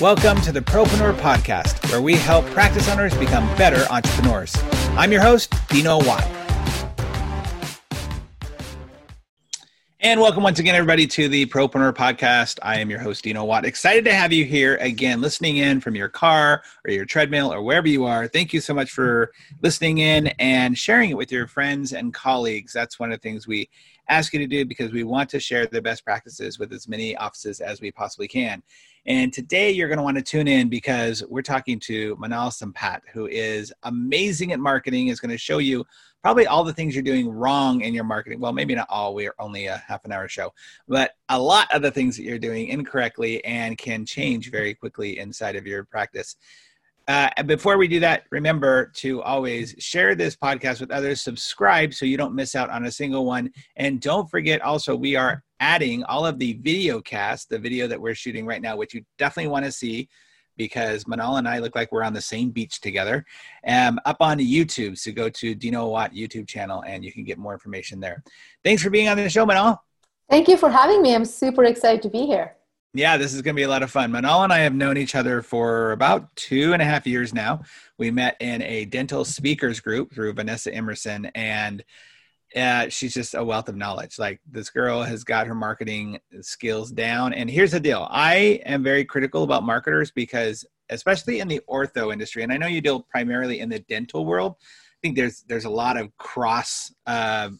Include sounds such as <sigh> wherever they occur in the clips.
Welcome to the Propreneur Podcast, where we help practice owners become better entrepreneurs. I'm your host, Dino Watt. And welcome once again, everybody, to the Propreneur Podcast. I am your host, Dino Watt. Excited to have you here again, listening in from your car or your treadmill or wherever you are. Thank you so much for listening in and sharing it with your friends and colleagues. That's one of the things we ask you to do because we want to share the best practices with as many offices as we possibly can. And today you're going to want to tune in because we're talking to Minal Sampat, who is amazing at marketing, is going to show you probably all the things you're doing wrong in your marketing. Well, maybe not all, we're only a half an hour show, but a lot of the things that you're doing incorrectly and can change very quickly inside of your practice. Uh, before we do that, remember to always share this podcast with others, subscribe so you don't miss out on a single one. And don't forget also, we are adding all of the video cast, the video that we're shooting right now, which you definitely want to see because Minal and I look like we're on the same beach together, um, up on YouTube. So go to Dino Watt YouTube channel and you can get more information there. Thanks for being on the show, Minal. Thank you for having me. I'm super excited to be here. Yeah, this is going to be a lot of fun. Minal and I have known each other for about two and a half years now. We met in a dental speakers group through Vanessa Emerson, and uh, she's just a wealth of knowledge. Like this girl has got her marketing skills down. And here's the deal I am very critical about marketers because, especially in the ortho industry, and I know you deal primarily in the dental world, I think there's there's a lot of cross uh,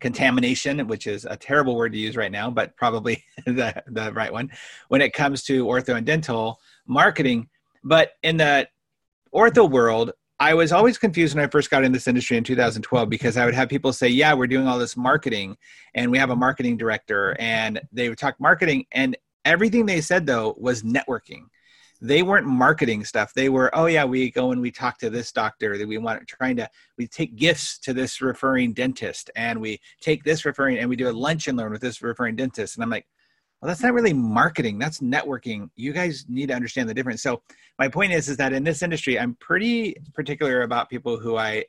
contamination, which is a terrible word to use right now, but probably <laughs> the, the right one when it comes to ortho and dental marketing. But in the ortho world, I was always confused when I first got in this industry in 2012 because I would have people say, "Yeah, we're doing all this marketing, and we have a marketing director," and they would talk marketing, and everything they said though was networking they weren't marketing stuff. They were, oh yeah, we go and we talk to this doctor that we want trying to we take gifts to this referring dentist and we take this referring and we do a lunch and learn with this referring dentist. And I'm like, well, that's not really marketing. That's networking. You guys need to understand the difference. So my point is, is that in this industry, I'm pretty particular about people who I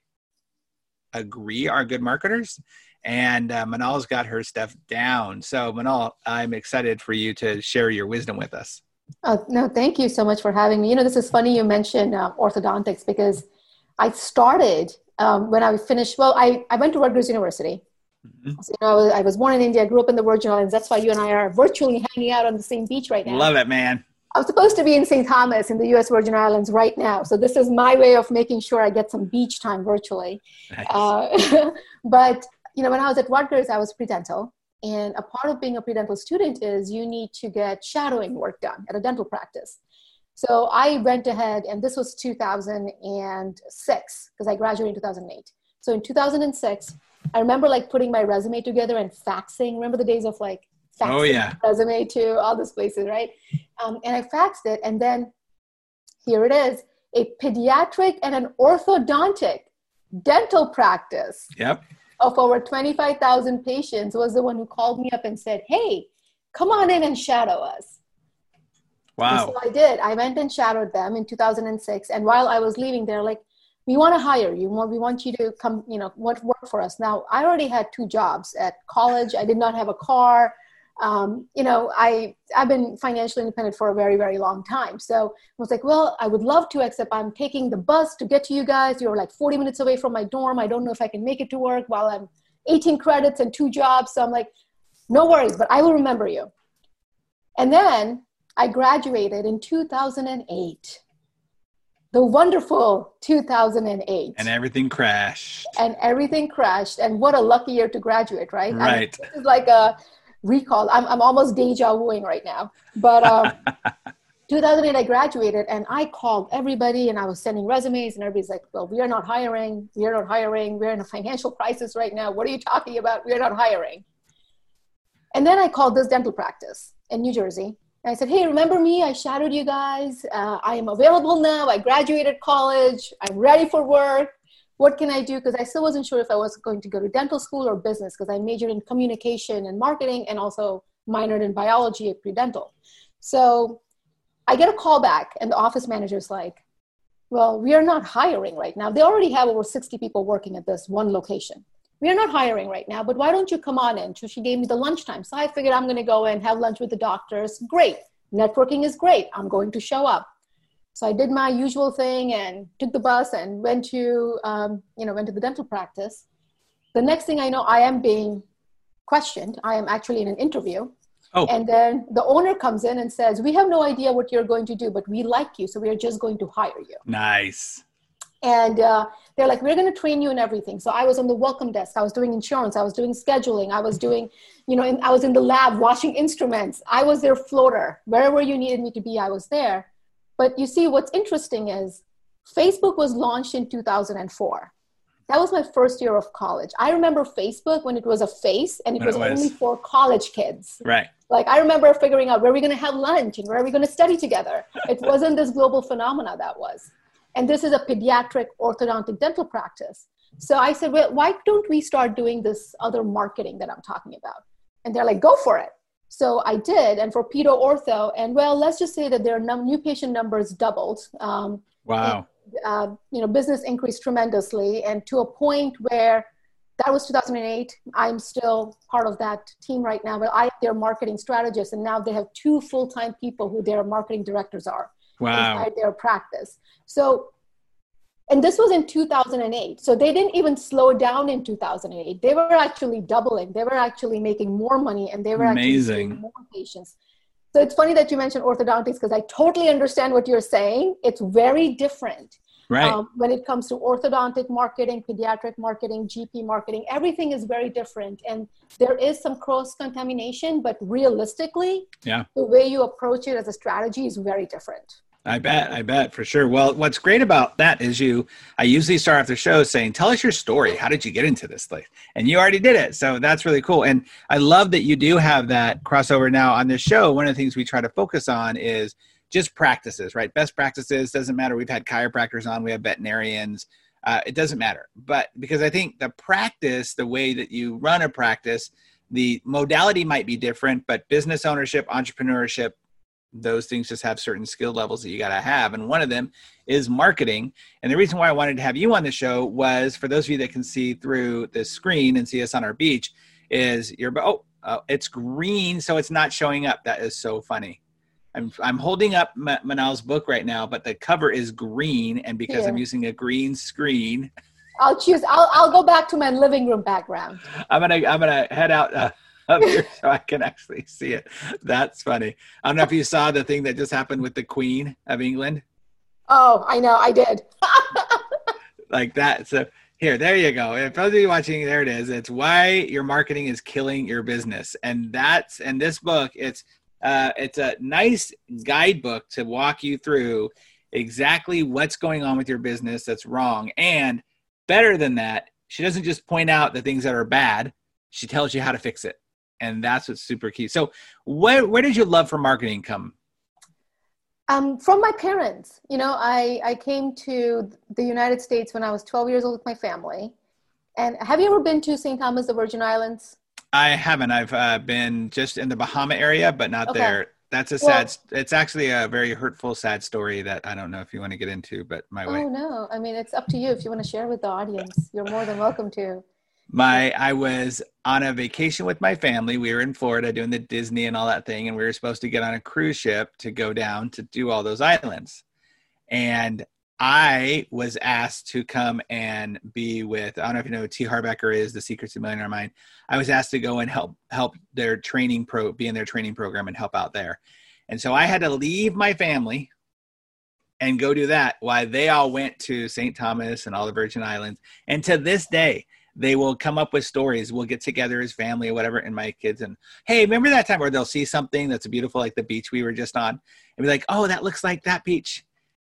agree are good marketers. And uh, Minal's got her stuff down. So Minal, I'm excited for you to share your wisdom with us. Oh, no, thank you so much for having me. You know, this is funny you mentioned uh, orthodontics because I started um, when I finished, well, I, I went to Rutgers University. Mm-hmm. So, you know, I was, I was, born in India, grew up in the Virgin Islands. That's why you and I are virtually hanging out on the same beach right now. Love it, man. I'm supposed to be in St. Thomas in the US Virgin Islands right now. So this is my way of making sure I get some beach time virtually. Nice. Uh, <laughs> but, you know, when I was at Rutgers, I was pre-dental. And a part of being a pre-dental student is you need to get shadowing work done at a dental practice. So I went ahead, and this was 2006 because I graduated in 2008. So in 2006, I remember like putting my resume together and faxing. Remember the days of like faxing oh, yeah. resume to all these places, right? Um, and I faxed it, and then here it is: a pediatric and an orthodontic dental practice. Yep of over 25,000 patients was the one who called me up and said, Hey, come on in and shadow us. Wow. And so I did. I went and shadowed them in 2006. And while I was leaving, they're like, we want to hire you. We want you to come, you know, work for us. Now, I already had two jobs at college. I did not have a car um, you know, I I've been financially independent for a very very long time. So I was like, well, I would love to, except I'm taking the bus to get to you guys. You're like 40 minutes away from my dorm. I don't know if I can make it to work while I'm 18 credits and two jobs. So I'm like, no worries, but I will remember you. And then I graduated in 2008 the wonderful 2008 and everything crashed and everything crashed and what a lucky year to graduate right right I mean, this is like a recall. I'm, I'm almost deja vuing right now. But um, <laughs> 2008, I graduated and I called everybody and I was sending resumes and everybody's like, well, we are not hiring. We are not hiring. We're in a financial crisis right now. What are you talking about? We are not hiring. And then I called this dental practice in New Jersey. I said, hey, remember me? I shadowed you guys. Uh, I am available now. I graduated college. I'm ready for work what can I do? Because I still wasn't sure if I was going to go to dental school or business because I majored in communication and marketing and also minored in biology at pre-dental. So I get a call back and the office manager's like, well, we are not hiring right now. They already have over 60 people working at this one location. We are not hiring right now, but why don't you come on in? So she gave me the lunchtime. So I figured I'm going to go and have lunch with the doctors. Great. networking is great. I'm going to show up. So I did my usual thing and took the bus and went to, um, you know, went to the dental practice. The next thing I know, I am being questioned. I am actually in an interview. Oh. And then the owner comes in and says, We have no idea what you're going to do, but we like you. So we are just going to hire you. Nice. And uh, they're like, We're going to train you in everything. So I was on the welcome desk. I was doing insurance. I was doing scheduling. I was doing, you know, in, I was in the lab washing instruments. I was their floater. Wherever you needed me to be, I was there. But you see, what's interesting is Facebook was launched in 2004 that was my first year of college. I remember Facebook when it was a face and it was, it was, only for college kids. Right. Like I remember figuring out where we're we going to have lunch and where are we going to study together. It wasn't this global phenomena that was. And this is a pediatric orthodontic dental practice. So I said, well, why don't we start doing this other marketing that I'm talking about? And they're like, go for it. So I did, and for pedo ortho, and well, let's just say that their num- new patient numbers doubled. Um, wow uh, you know, business increased tremendously, and to a point where that was 2008. I'm still part of that team right now, but I their marketing strategist, and now they have two full-time people who their marketing directors are wow. inside their practice. So, and this was in 2008. So they didn't even slow down in 2008. They were actually doubling. They were actually making more money, and they were amazing more patients. So it's funny that you mentioned orthodontics because I totally understand what you're saying. It's very different. Right. Um, when it comes to orthodontic marketing, pediatric marketing, GP marketing, everything is very different. And there is some cross contamination, but realistically, yeah. the way you approach it as a strategy is very different. I bet, I bet for sure. Well, what's great about that is you. I usually start off the show saying, "Tell us your story. How did you get into this place?" And you already did it, so that's really cool. And I love that you do have that crossover now on this show. One of the things we try to focus on is just practices, right? Best practices doesn't matter. We've had chiropractors on, we have veterinarians. Uh, it doesn't matter, but because I think the practice, the way that you run a practice, the modality might be different, but business ownership, entrepreneurship, those things just have certain skill levels that you got to have and one of them is marketing and the reason why i wanted to have you on the show was for those of you that can see through the screen and see us on our beach is your oh, oh it's green so it's not showing up that is so funny i'm, I'm holding up Minal's book right now but the cover is green and because Here. i'm using a green screen i'll choose I'll, I'll go back to my living room background i'm gonna i'm gonna head out uh, <laughs> up here so I can actually see it. That's funny. I don't know if you saw the thing that just happened with the Queen of England. Oh, I know, I did. <laughs> like that. So here, there you go. If those of you watching, there it is. It's why your marketing is killing your business, and that's and this book. It's uh, it's a nice guidebook to walk you through exactly what's going on with your business that's wrong, and better than that, she doesn't just point out the things that are bad. She tells you how to fix it and that's what's super key. So, where where did your love for marketing come? Um, from my parents. You know, I I came to the United States when I was 12 years old with my family. And have you ever been to St. Thomas, the Virgin Islands? I haven't. I've uh, been just in the Bahama area, but not okay. there. That's a well, sad. It's actually a very hurtful, sad story that I don't know if you want to get into, but my way. Oh no! I mean, it's up to you if you want to share with the audience. You're more than welcome to my i was on a vacation with my family we were in florida doing the disney and all that thing and we were supposed to get on a cruise ship to go down to do all those islands and i was asked to come and be with i don't know if you know who T. Harv Eker is the secrets of millionaire mind i was asked to go and help help their training pro be in their training program and help out there and so i had to leave my family and go do that while they all went to st thomas and all the virgin islands and to this day they will come up with stories. We'll get together as family or whatever, and my kids and hey, remember that time where they'll see something that's beautiful, like the beach we were just on, and be like, oh, that looks like that beach.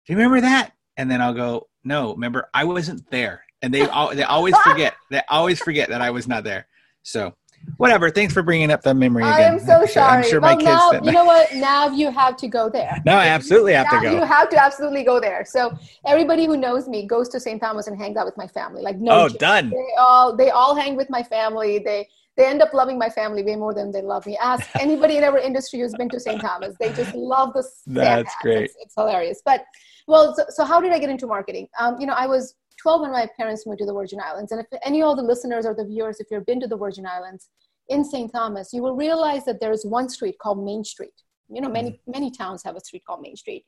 Do you remember that? And then I'll go, no, remember I wasn't there, and they they always forget. They always forget that I was not there. So whatever. Thanks for bringing up the memory again. I am so sorry. I'm sure well, my kids. Now, you know what? Now you have to go there. No, I absolutely have now to go. You have to absolutely go there. So everybody who knows me goes to St. Thomas and hangs out with my family. Like no. Oh, done. They all they all hang with my family. They they end up loving my family way more than they love me. Ask anybody in our industry who's been to St. Thomas. They just love the. That's great. It's, it's, hilarious. But well, so, so how did I get into marketing? Um, you know, I was 12 when my parents moved to the Virgin Islands, and if any of the listeners or the viewers, if you've been to the Virgin Islands in St. Thomas, you will realize that there is one street called Main Street. You know, many many towns have a street called Main Street.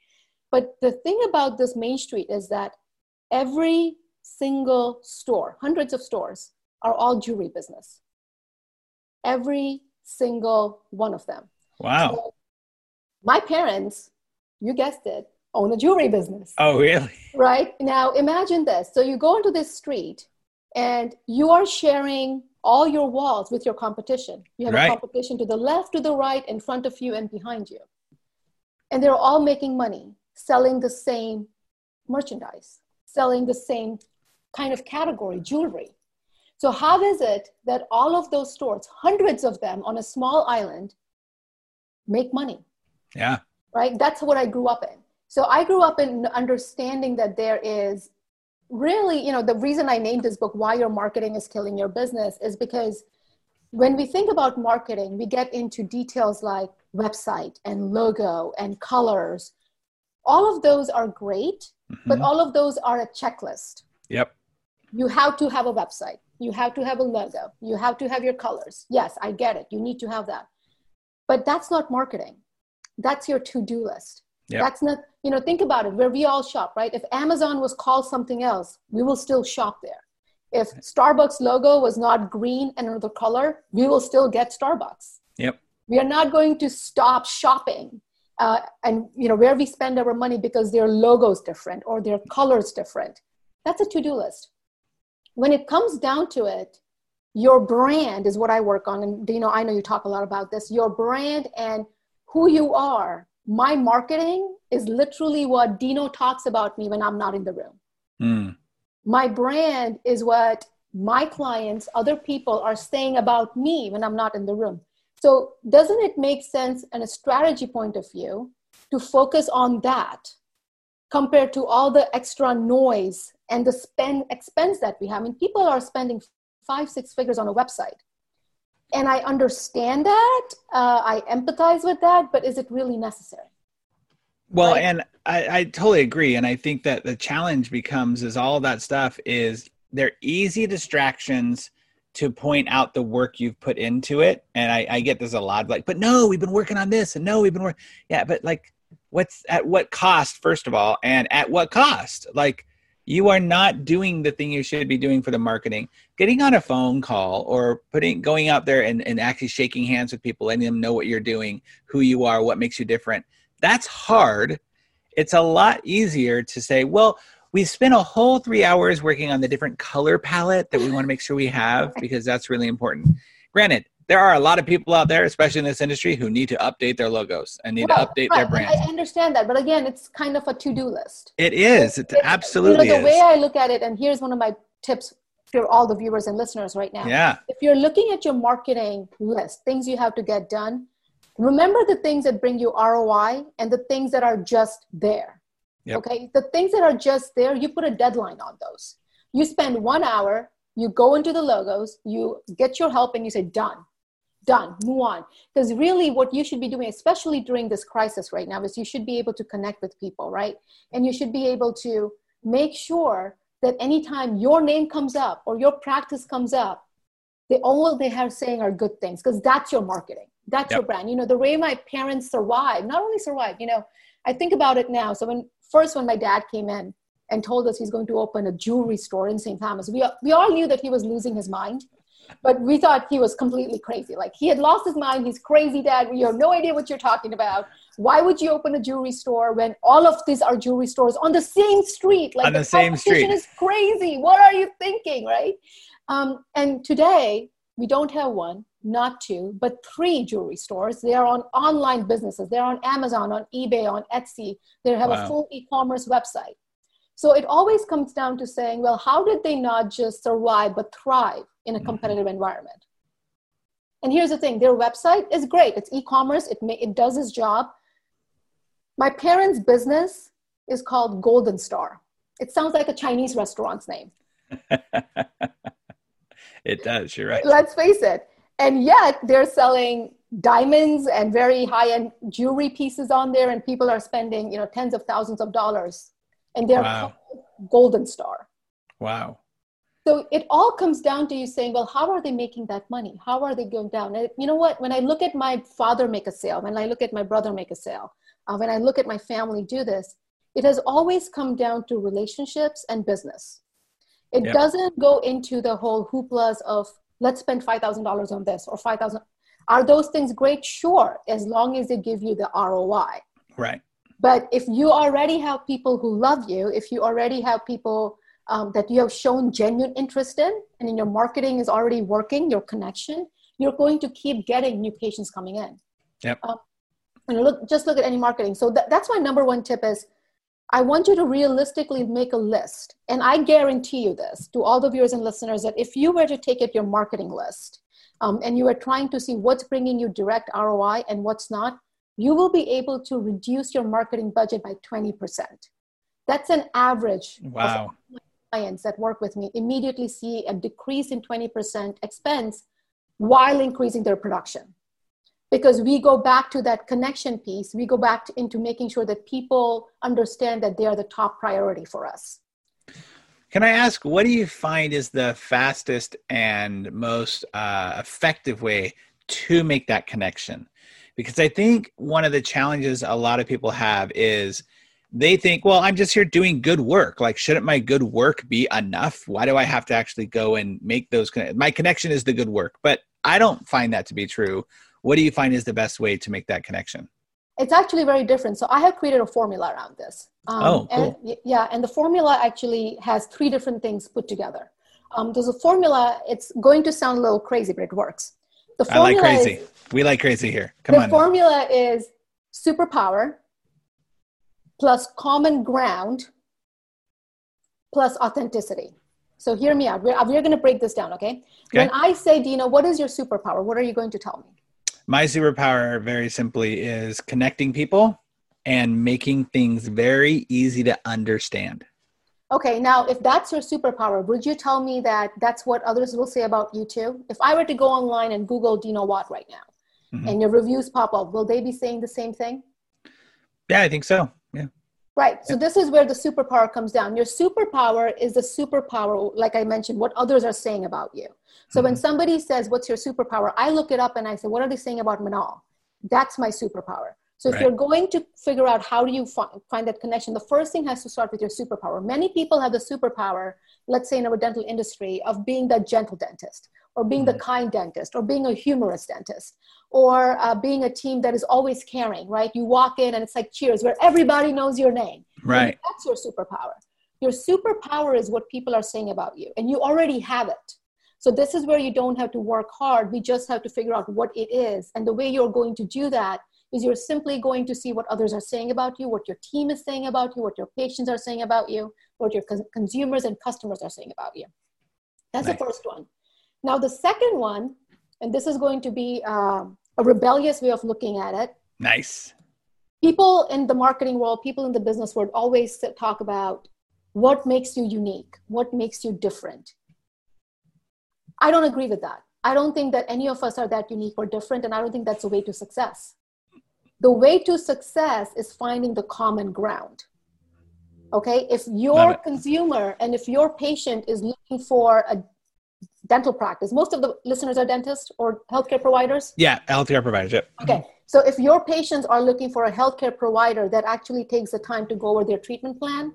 But the thing about this Main Street is that every single store, hundreds of stores, are all jewelry business. Every single one of them. Wow. So my parents, you guessed it, own a jewelry business. Oh, really? Right. Now imagine this. So you go into this street and you are sharing all your walls with your competition. You have right. a competition to the left, to the right, in front of you, and behind you. And they're all making money selling the same merchandise, selling the same kind of category, jewelry. So, how is it that all of those stores, hundreds of them on a small island, make money? Yeah. Right? That's what I grew up in. So, I grew up in understanding that there is really, you know, the reason I named this book, Why Your Marketing is Killing Your Business, is because when we think about marketing, we get into details like website and logo and colors. All of those are great, mm-hmm. but all of those are a checklist. Yep. You have to have a website. You have to have a logo. You have to have your colors. Yes, I get it. You need to have that. But that's not marketing. That's your to do list. Yep. That's not, you know, think about it where we all shop, right? If Amazon was called something else, we will still shop there. If Starbucks logo was not green and another color, we will still get Starbucks. Yep. We are not going to stop shopping uh, and you know where we spend our money because their logos different or their colors different. That's a to-do list. When it comes down to it, your brand is what I work on, and you know I know you talk a lot about this. Your brand and who you are my marketing is literally what Dino talks about me when I'm not in the room. Mm. My brand is what my clients, other people are saying about me when I'm not in the room. So, doesn't it make sense in a strategy point of view to focus on that compared to all the extra noise and the spend expense that we have? I mean, people are spending five, six figures on a website and I understand that. Uh, I empathize with that, but is it really necessary? Well, right? and I, I totally agree. And I think that the challenge becomes is all that stuff is they're easy distractions to point out the work you've put into it. And I, I get this a lot, like, but no, we've been working on this, and no, we've been working. Yeah, but like, what's at what cost, first of all, and at what cost? Like, you are not doing the thing you should be doing for the marketing. Getting on a phone call or putting going out there and, and actually shaking hands with people letting them know what you're doing who you are what makes you different that's hard. It's a lot easier to say well we spent a whole three hours working on the different color palette that we want to make sure we have <laughs> because that's really important. Granted there are a lot of people out there, especially in this industry, who need to update their logos and need to update right. their brand. I understand that, but again, it's kind of a to-do list. It is. It, it absolutely you know, the is. way I look at it, and here's one of my tips for all the viewers and listeners right now. Yeah. If you're looking at your marketing list, things you have to get done, remember the things that bring you ROI and the things that are just there. Yep. Okay. The things that are just there, you put a deadline on those. You spend one hour, you go into the logos, you get your help, and you say, done done. Move on. Because really what you should be doing especially during this crisis right now is you should be able to connect with people right? And you should be able to make sure that anytime your name comes up or your practice comes up they all they have saying are good things because that's your marketing. That's yep. your brand. You know the way my parents survived not only survived you know i think about it now. So when first when my dad came in and told us he's going to open a jewelry store in st thomas we, we all knew that he was losing his mind but we thought he was completely crazy. Like he had lost his mind. He's crazy, dad. You have no idea what you're talking about. Why would you open a jewelry store when all of these are jewelry stores on the same street? Like on the, the same street is crazy. What are you thinking, right? Um, and today we don't have one, not two, but three jewelry stores. They are on online businesses. They're on Amazon, on eBay, on Etsy. They have wow. a full e-commerce website. So it always comes down to saying, well, how did they not just survive but thrive in a mm-hmm. competitive environment? And here's the thing their website is great. It's e commerce, it, it does its job. My parents' business is called Golden Star. It sounds like a Chinese restaurant's name. <laughs> it does, you're right. Let's face it. And yet they're selling diamonds and very high end jewelry pieces on there, and people are spending, you know, tens of thousands of dollars and they're wow. golden star wow So it all comes down to you saying, well, how are they making that money? How are they going down? And you know what? When I look at my father make a sale, when I look at my brother make a sale, uh, when I look at my family do this, it has always come down to relationships and business. It yep. doesn't go into the whole hooplas of let's spend $5,000 on this or 5,000. Are those things great? Sure, as long as they give you the ROI. Right. But if you already have people who love you, if you already have people um, that you have shown genuine interest in, and in your marketing is already working, your connection, you're going to keep getting new patients coming in. Yep. Um, and look, just look at any marketing. So th- that's my number one tip is I want you to realistically make a list. And I guarantee you this to all the viewers and listeners that if you were to take it your marketing list um, and you were trying to see what's bringing you direct ROI and what's not, you will be able to reduce your marketing budget by 20%. That's an average. Wow clients that work with me immediately see a decrease in 20% expense while increasing their production because we go back to that connection piece we go back to, into making sure that people understand that they are the top priority for us can i ask what do you find is the fastest and most uh, effective way to make that connection because i think one of the challenges a lot of people have is they think, well, I'm just here doing good work. Like, shouldn't my good work be enough? Why do I have to actually go and make those? My connection is the good work, but I don't find that to be true. What do you find is the best way to make that connection? It's actually very different. So I have created a formula around this. Um, oh, cool. And, yeah, and the formula actually has three different things put together. Um, there's a formula. It's going to sound a little crazy, but it works. The formula I like crazy. Is, we like crazy here. Come the on. The formula now. is superpower plus common ground plus authenticity. So hear me out. We're, we're going to break this down, okay? okay? When I say, Dino, what is your superpower? What are you going to tell me? My superpower, very simply, is connecting people and making things very easy to understand. Okay, now if that's your superpower, would you tell me that that's what others will say about you too? If I were to go online and Google Dino Watt right now mm-hmm. and your reviews pop up, will they be saying the same thing? Yeah, I think so. Yeah. Right. So this is where the superpower comes down. Your superpower is the superpower, like I mentioned, what others are saying about you. So mm-hmm. when somebody says, What's your superpower? I look it up and I say, What are they saying about Minal? That's my superpower. So if right. you're going to figure out how do you find that connection, the first thing has to start with your superpower. Many people have the superpower, let's say in our dental industry, of being the gentle dentist or being mm-hmm. the kind dentist or being a humorous dentist or uh, being a team that is always caring, right? You walk in and it's like cheers, where everybody knows your name. Right. And that's your superpower. Your superpower is what people are saying about you, and you already have it. So this is where you don't have to work hard. We just have to figure out what it is. And the way you're going to do that is you're simply going to see what others are saying about you, what your team is saying about you, what your patients are saying about you, what your consumers and customers are saying about you. That's nice. the first one. Now, the second one and this is going to be um, a rebellious way of looking at it. Nice. People in the marketing world, people in the business world always talk about what makes you unique, what makes you different. I don't agree with that. I don't think that any of us are that unique or different, and I don't think that's a way to success. The way to success is finding the common ground. Okay, if your consumer and if your patient is looking for a dental practice. Most of the listeners are dentists or healthcare providers. Yeah, healthcare providers. Yep. Okay. So if your patients are looking for a healthcare provider that actually takes the time to go over their treatment plan,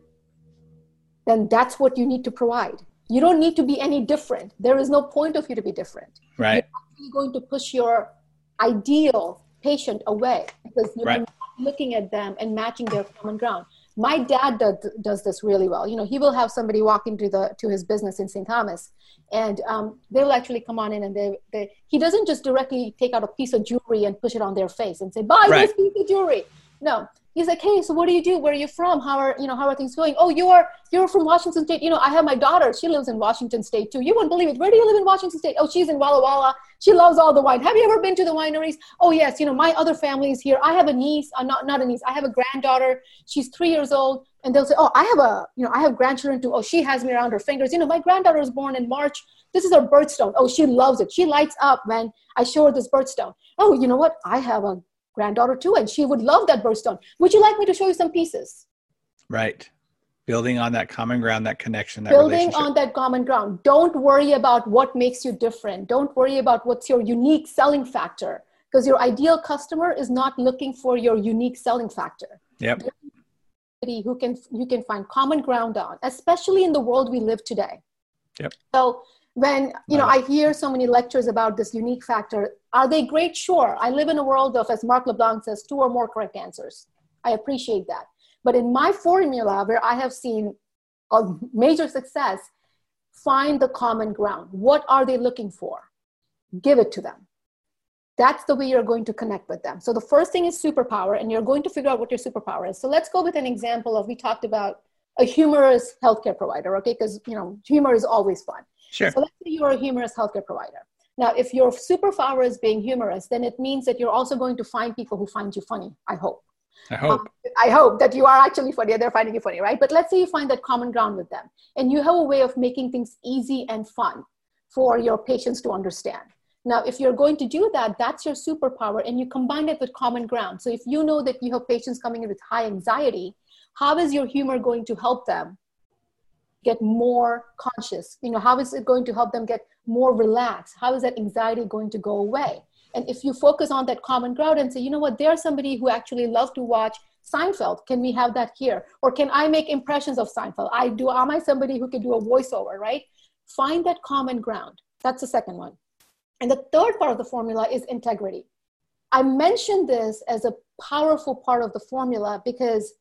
then that's what you need to provide. You don't need to be any different. There is no point of you to be different. Right. You're going to push your ideal patient away because you're right. looking at them and matching their common ground my dad does, does this really well you know he will have somebody walk into the to his business in st thomas and um, they will actually come on in and they, they he doesn't just directly take out a piece of jewelry and push it on their face and say buy right. this piece of jewelry no he's like hey so what do you do? Where are you from? How are you know how are things going? Oh you are you're from washington state. You know i have my daughter. She lives in washington state too. You wouldn't believe it. Where do you live in washington state? Oh she's in walla walla she loves all the wine. Have you ever been to the wineries? Oh yes. You know my other family is here. I have a niece uh, not, not a niece. I have a granddaughter. She's three years old and they'll say oh i have a you know i have grandchildren too oh she has me around her fingers. You know my granddaughter was born in march. This is her birthstone. Oh she loves it. She lights up when i show her this birthstone. Oh you know what? I have a granddaughter too, and she would love that birthstone. Would you like me to show you some pieces? Right. building on that common ground that connection that building on that common ground. Don't worry about what makes you different. Don't worry about what's your unique selling factor because your ideal customer is not looking for your unique selling factor. Yep. Who can you can find common ground on especially in the world we live today. Yep. So when you know i hear so many lectures about this unique factor are they great sure i live in a world of as Mark LeBlanc says two or more correct answers i appreciate that but in my formula, where I have seen a major success, find the common ground. What are they looking for? Give it to them. That's the way you're going to connect with them. So the first thing is superpower, and you're going to figure out what your superpower is. So let's go with an example of we talked about a humorous healthcare provider, okay? Because you know humor is always fun. Sure. So let's say you're a humorous healthcare provider. Now, if your superpower is being humorous, then it means that you're also going to find people who find you funny. I hope. I hope. Um, I hope that you are actually funny they're finding you funny, right? But let's say you find that common ground with them and you have a way of making things easy and fun for your patients to understand. Now, if you're going to do that, that's your superpower and you combine it with common ground. So if you know that you have patients coming in with high anxiety, how is your humor going to help them get more conscious? You know, how is it going to help them get more relaxed? How is that anxiety going to go away? And if you focus on that common ground and say, you know what, there's somebody who actually loves to watch Seinfeld. Can we have that here? Or can I make impressions of Seinfeld? I do. Am I somebody who can do a voiceover? Right? Find that common ground. That's the second one. And the third part of the formula is integrity. I mentioned this as a powerful part of the formula because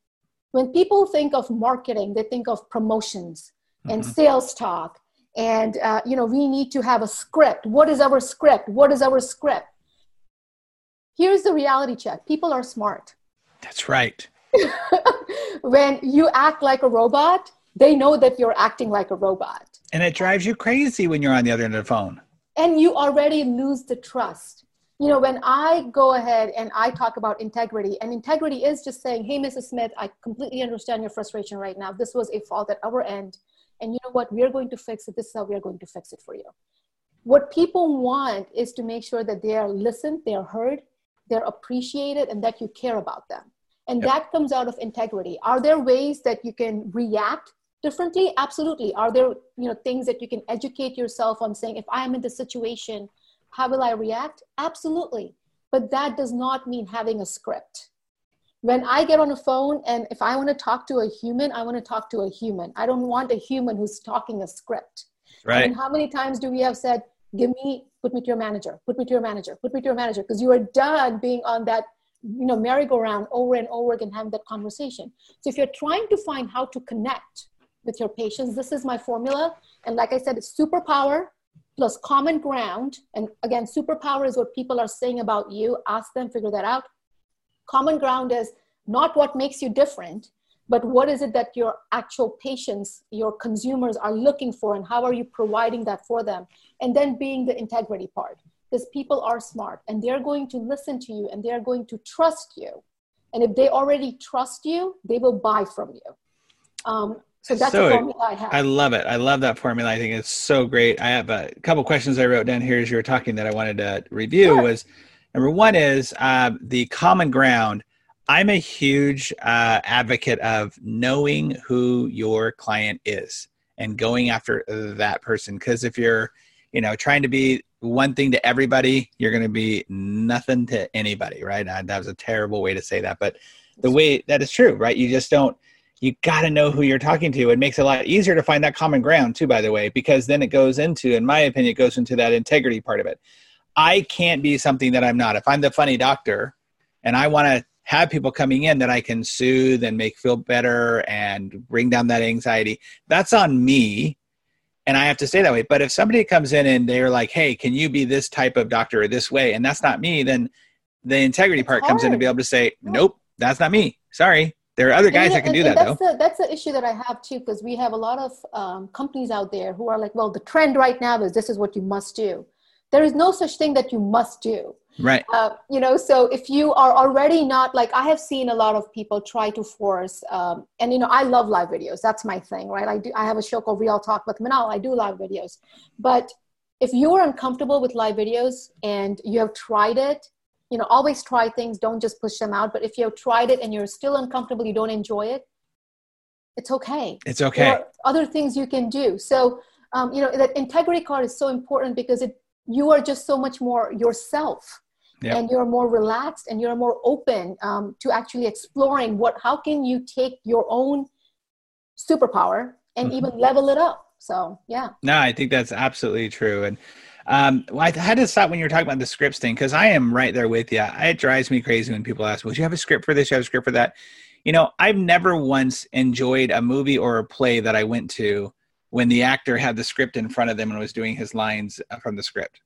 when people think of marketing, they think of promotions and mm-hmm. sales talk and uh, you know we need to have a script. What is our script? What is our script? Here's the reality check people are smart. That's right. <laughs> When you act like a robot they know that you're acting like a robot. And it drives you crazy when you're on the other end of the phone. And you already lose the trust you know when i go ahead and i talk about integrity and integrity is just saying hey mrs smith i completely understand your frustration right now. This was a fault at our end and you know what? We're going to fix it. This is how we're going to fix it for you. What people want is to make sure that they are listened they are heard they're appreciated and that you care about them. And yep. that comes out of integrity. Are there ways that you can react differently? Absolutely. Are there you know things that you can educate yourself on saying if i am in this situation how will i react? Absolutely. But that does not mean having a script. When i get on a phone and if i want to talk to a human i want to talk to a human. I don't want a human who's talking a script. Right. And how many times do we have said give me put me to your manager put me to your manager put me to your manager because you are done being on that you know merry-go-round over and over again having that conversation. So if you're trying to find how to connect with your patients this is my formula. And like i said it's superpower plus common ground and again superpower is what people are saying about you. Ask them figure that out. Common ground is not what makes you different but what is it that your actual patients your consumers are looking for and how are you providing that for them? And then being the integrity part because people are smart and they're going to listen to you and they're going to trust you. And if they already trust you they will buy from you. Um, so that's so, formula I have. I love it. I love that formula. I think it's so great. I have a couple questions I wrote down here as you were talking that I wanted to review. Sure. Was number one is uh, the common ground. I'm a huge uh, advocate of knowing who your client is and going after that person. Because if you're, you know, trying to be one thing to everybody, you're going to be nothing to anybody, right? Uh, that was a terrible way to say that, but the way that is true, right? You just don't. You got to know who you're talking to. It makes it a lot easier to find that common ground too, by the way, because then it goes into, in my opinion, it goes into that integrity part of it. I can't be something that I'm not. If I'm the funny doctor and I want to have people coming in that I can soothe and make feel better and bring down that anxiety. That's on me. And I have to stay that way. But if somebody comes in and they're like, hey, can you be this type of doctor or this way? And that's not me, then the integrity part comes in to be able to say, nope, that's not me. Sorry. There are other guys that can do that, that's though. The, that's the issue that I have too, because we have a lot of um, companies out there who are like, well, the trend right now is this is what you must do. There is no such thing that you must do. Right. Uh, you know so if you are already not like i have seen a lot of people try to force um, and you know i love live videos. That's my thing right? I do i have a show called real talk with Minal. I do live videos. But if you are uncomfortable with live videos and you have tried it you know always try things don't just push them out but if you have tried it and you're still uncomfortable you don't enjoy it it's okay. It's okay. Other things you can do. So, um, you know, that integrity card is so important because it you are just so much more yourself. Yep. and you're more relaxed and you're more open um, to actually exploring what how can you take your own superpower and mm-hmm. even level it up so yeah no i think that's absolutely true and um, I had to stop when you were talking about the scripts thing because I am right there with you. It drives me crazy when people ask, "Would you have a script for this? You have a script for that?" You know, I've never once enjoyed a movie or a play that I went to when the actor had the script in front of them and was doing his lines uh, from the script.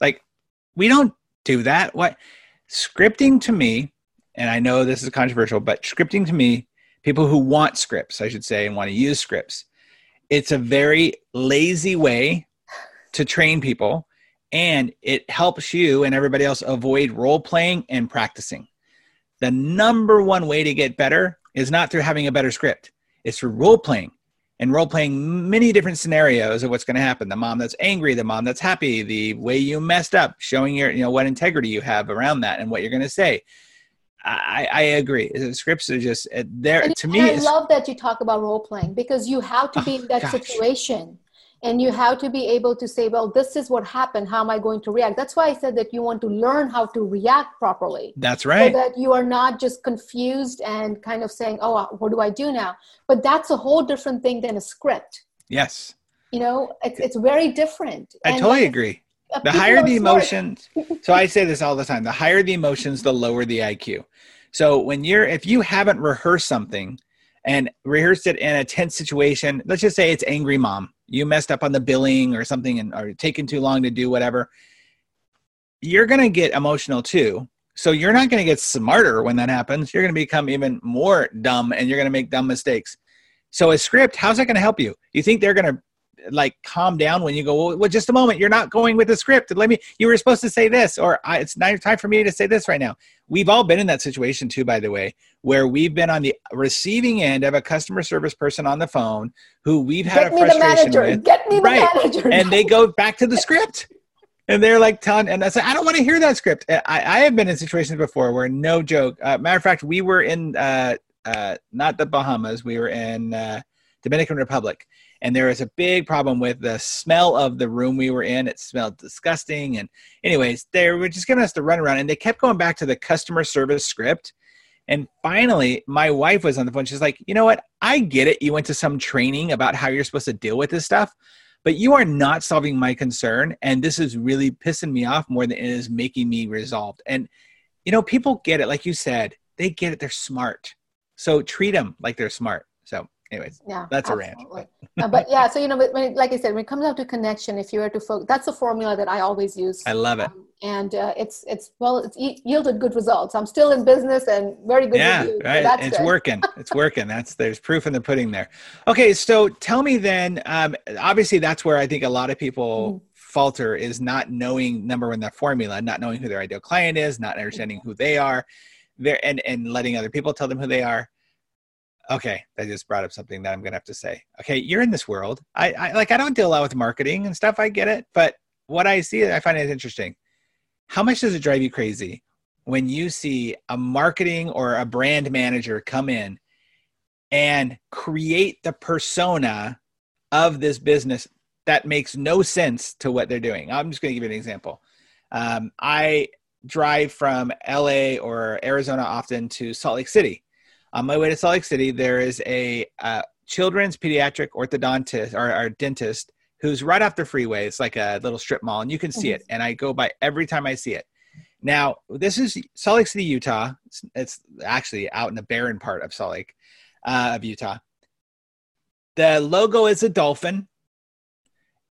Like, we don't do that. What scripting to me, and I know this is controversial, but scripting to me, people who want scripts, I should say, and want to use scripts, it's a very lazy way to train people and it helps you and everybody else avoid role playing and practicing. The number one way to get better is not through having a better script, it's through role playing and role playing many different scenarios of what's going to happen the mom that's angry the mom that's happy the way you messed up showing your you know what integrity you have around that and what you're going to say I, I agree. The scripts are just uh, there to me. I love that you talk about role playing because you have to be oh, in that gosh. situation and you have to be able to say well this is what happened. How am i going to react? That's why i said that you want to learn how to react properly. That's right. so that you are not just confused and kind of saying oh uh, what do i do now? But that's a whole different thing than a script. Yes. You know it's, it's very different. I and totally agree. uh, the higher the emotions <laughs> so i say this all the time the higher the emotions the lower the iq so when you're if you haven't rehearsed something and rehearsed it in a tense situation let's just say it's angry mom you messed up on the billing or something and or taking too long to do whatever you're going to get emotional too. So you're not going to get smarter when that happens. You're going to become even more dumb and you're going to make dumb mistakes. So a script how's that going to help you? You think they're going to like calm down when you go well, just a moment you're not going with the script. Let me you were supposed to say this or it's not time for me to say this right now. We've all been in that situation too by the way where we've been on the receiving end of a customer service person on the phone who we've had Get a frustration with. Get me the right. manager. and they go back to the script. And they're like telling and i say i don't want to hear that script. I, I have been in situations before where no joke uh, matter of fact we were in uh, uh, not the bahamas we were in uh, dominican republic and there was a big problem with the smell of the room we were in. It smelled disgusting. And anyways, they were just giving us the runaround, and they kept going back to the customer service script. And finally, my wife was on the phone. She's like, "You know what? I get it. You went to some training about how you're supposed to deal with this stuff." But you are not solving my concern, and this is really pissing me off more than it is making me resolved. And you know, people get it, like you said, they get it. They're smart, so treat them like they're smart. So anyways yeah that's absolutely. a rant but. uh, but yeah so you know when, like i said when it comes down to connection if you were to focus that's a formula that i always use i love it um, and uh, it's it's well it's yielded good results i'm still in business and very good yeah reviews, right so it's good. working it's working that's there's proof in the pudding there okay so tell me then um, obviously that's where i think a lot of people mm-hmm. falter is not knowing number one the formula not knowing who their ideal client is not understanding who they are there and and letting other people tell them who they are okay that just brought up something that i'm gonna have to say. Okay you're in this world. I, I like i don't deal a lot with marketing and stuff i get it but what i see i find it interesting. How much does it drive you crazy when you see a marketing or a brand manager come in and create the persona of this business that makes no sense to what they're doing? I'm just to give you an example. Um, i drive from la or arizona often to salt lake city on my way to Salt Lake City, there is a uh, children's pediatric orthodontist or, or, dentist who's right off the freeway. It's like a little strip mall, and you can see mm-hmm. it. And I go by every time I see it. Now, this is Salt Lake City, Utah. It's, it's actually out in the barren part of Salt Lake, uh, of Utah. The logo is a dolphin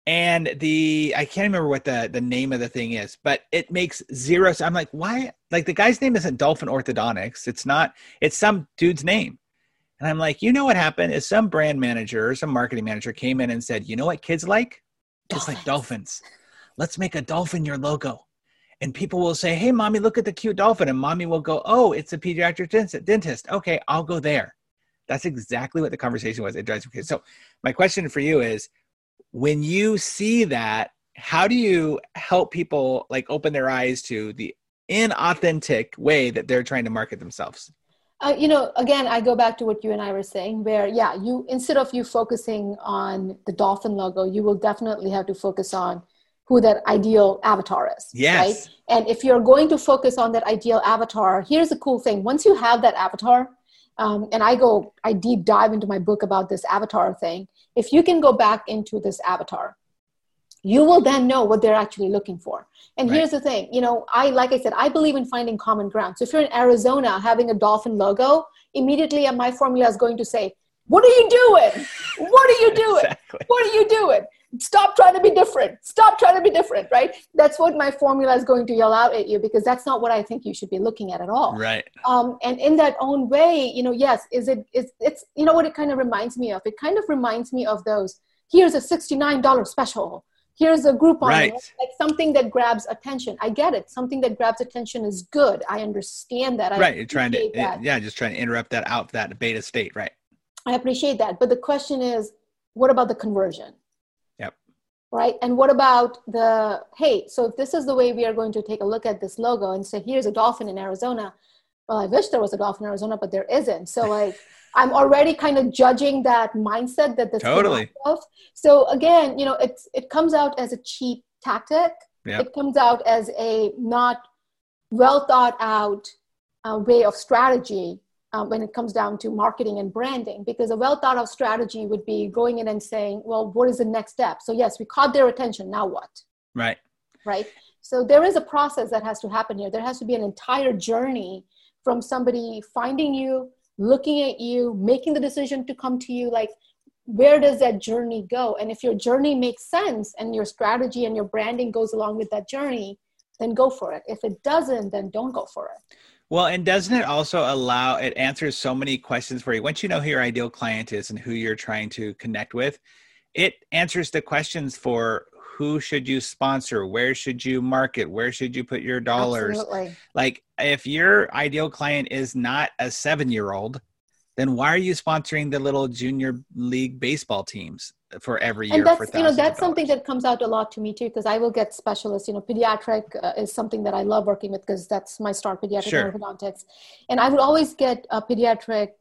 and the I can't remember what the the name of the thing is, but it makes zero. So I'm like, why? Like the guy's name isn't Dolphin Orthodontics. It's not. It's some dude's name. And I'm like, you know what happened is some brand manager or some marketing manager came in and said, you know what kids like? Just like dolphins. Let's make a dolphin your logo. And people will say, hey, mommy, look at the cute dolphin. And mommy will go, oh, it's a pediatric dentist. Okay, I'll go there. That's exactly what the conversation was. It drives me crazy. So my question for you is, when you see that how do you help people like open their eyes to the inauthentic way that they're trying to market themselves Uh, you know, again, I go back to what you and I were saying, where yeah, you instead of you focusing on the dolphin logo, you will definitely have to focus on who that ideal avatar is. Yes. Right? And if you're going to focus on that ideal avatar, here's a cool thing: once you have that avatar, um, and I go, I deep dive into my book about this avatar thing. If you can go back into this avatar, you will then know what they're actually looking for. And right. here's the thing, you know, I like I said, I believe in finding common ground. So if you're in Arizona having a dolphin logo, immediately uh, my formula is going to say, "What are you doing? What are you doing? <laughs> exactly. What are you doing? Stop trying to be different. Stop trying to be different." Right? That's what my formula is going to yell out at you because that's not what I think you should be looking at at all. Right. Um, and in that own way, you know, yes, is it? Is it's you know what it kind of reminds me of? It kind of reminds me of those. Here's a sixty-nine dollar special here's a Groupon right. like something that grabs attention i get it something that grabs attention is good i understand that I right you're trying to that. yeah just trying to interrupt that out that beta state right i appreciate that but the question is what about the conversion right and what about the hey so if this is the way we are going to take a look at this logo and say here's a dolphin in arizona well i wish there was a dolphin in arizona but there isn't so like <laughs> I'm already kind of judging that mindset that this totally. Of. So again, you know, it's it comes out as a cheap tactic. Yep. It comes out as a not well thought out uh, way of strategy um, when it comes down to marketing and branding. Because a well thought out strategy would be going in and saying, "Well, what is the next step?" So yes, we caught their attention. Now what? Right. Right. So there is a process that has to happen here. There has to be an entire journey from somebody finding you looking at you, making the decision to come to you, like where does that journey go? And if your journey makes sense and your strategy and your branding goes along with that journey, then go for it. If it doesn't, then don't go for it. Well, and doesn't it also allow it answers so many questions for you? Once you know who your ideal client is and who you're trying to connect with, it answers the questions for who should you sponsor where should you market where should you put your dollars Absolutely. like if your ideal client is not a seven year old then why are you sponsoring the little junior league baseball teams for every year and that's you know that's something that comes out a lot to me too because i will get specialists you know pediatric uh, is something that i love working with because that's my start pediatric sure. orthodontics. And i would always get uh, pediatric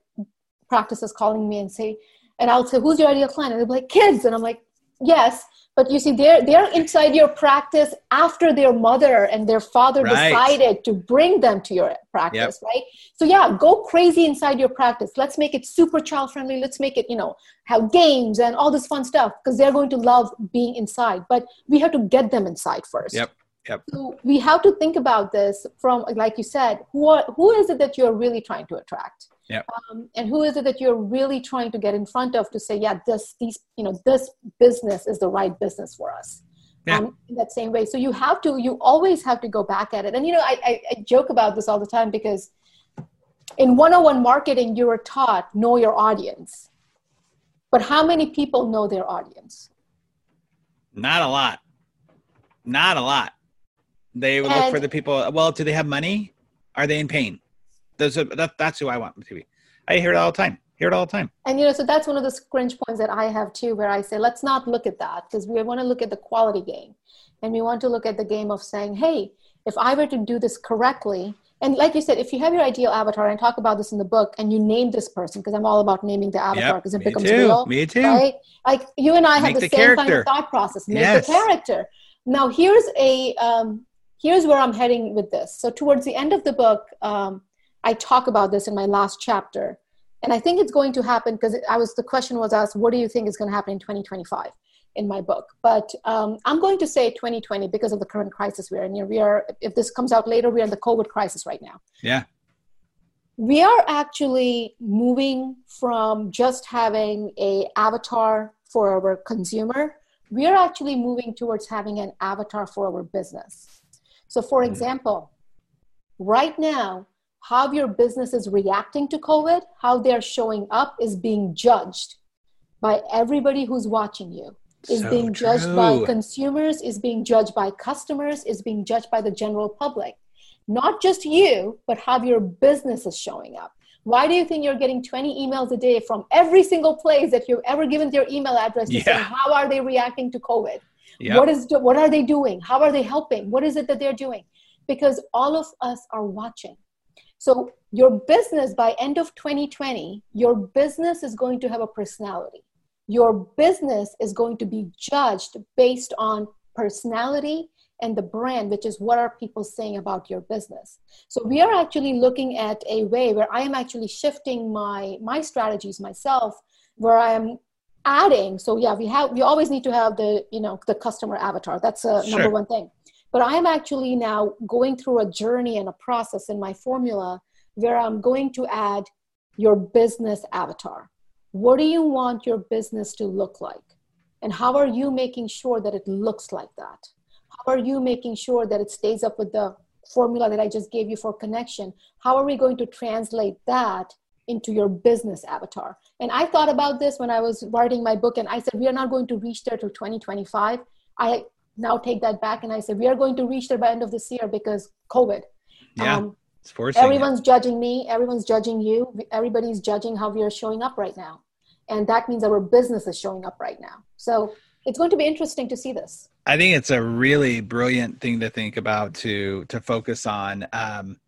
practices calling me and say and i'll say who's your ideal client? And they'll be like kids. And i'm like yes but you see they're they're inside your practice after their mother and their father right. decided to bring them to your practice yep. right so yeah go crazy inside your practice let's make it super child friendly let's make it you know have games and all this fun stuff because they're going to love being inside but we have to get them inside first yep Yep. So we have to think about this from, like you said, who are, who is it that you're really trying to attract? Yep. Um, and who is it that you're really trying to get in front of to say, yeah, this these you know this business is the right business for us. Yeah. Um, in that same way, so you have to you always have to go back at it. And you know, I, I, I joke about this all the time because in 101 marketing, you are taught know your audience, but how many people know their audience? Not a lot. Not a lot. They and, look for the people. Well, do they have money? Are they in pain? Those are, that, that's who I want to be. I hear it all the time. Hear it all the time. And you know, so that's one of the cringe points that I have too, where I say, let's not look at that because we want to look at the quality game, and we want to look at the game of saying, hey, if I were to do this correctly, and like you said, if you have your ideal avatar, and I talk about this in the book, and you name this person, because I'm all about naming the avatar because yep, it becomes too. real. Me too. Right? Like you and I Make have the, the same character. kind of thought process. Make yes. the character. Now here's a um, here's where I'm heading with this. So towards the end of the book, um, I talk about this in my last chapter. And I think it's going to happen because I was the question was asked, what do you think is going to happen in 2025 in my book? But um, I'm going to say 2020 because of the current crisis we're in. We are, if this comes out later, we're in the COVID crisis right now. Yeah. We are actually moving from just having a avatar for our consumer. We are actually moving towards having an avatar for our business. So, for mm. example, right now, how your business is reacting to COVID, how they're showing up is being judged by everybody who's watching you. Is so being judged true. by consumers, is being judged by customers, is being judged by the general public. Not just you, but how your business is showing up. Why do you think you're getting 20 emails a day from every single place that you've ever given their email address to yeah. say how are they reacting to COVID? Yep. What is what are they doing? How are they helping? What is it that they're doing? Because all of us are watching. So your business by end of 2020 your business is going to have a personality. Your business is going to be judged based on personality and the brand which is what are people saying about your business. So we are actually looking at a way where i am actually shifting my my strategies myself where i am adding. So yeah we have we always need to have the you know the customer avatar. That's uh, a sure. number one thing but i'm actually now going through a journey and a process in my formula where i'm going to add your business avatar what do you want your business to look like and how are you making sure that it looks like that how are you making sure that it stays up with the formula that I just gave you for connection? How are we going to translate that into your business avatar? And I thought about this when I was writing my book, and I said, we are not going to reach there till 2025. I now take that back and I said, we are going to reach there by end of this year because COVID. Yeah. Um, everyone's it. judging me, everyone's judging you, everybody's judging how we are showing up right now. And that means our business is showing up right now. So it's going to be interesting to see this. I think it's a really brilliant thing to think about to to focus on. Um,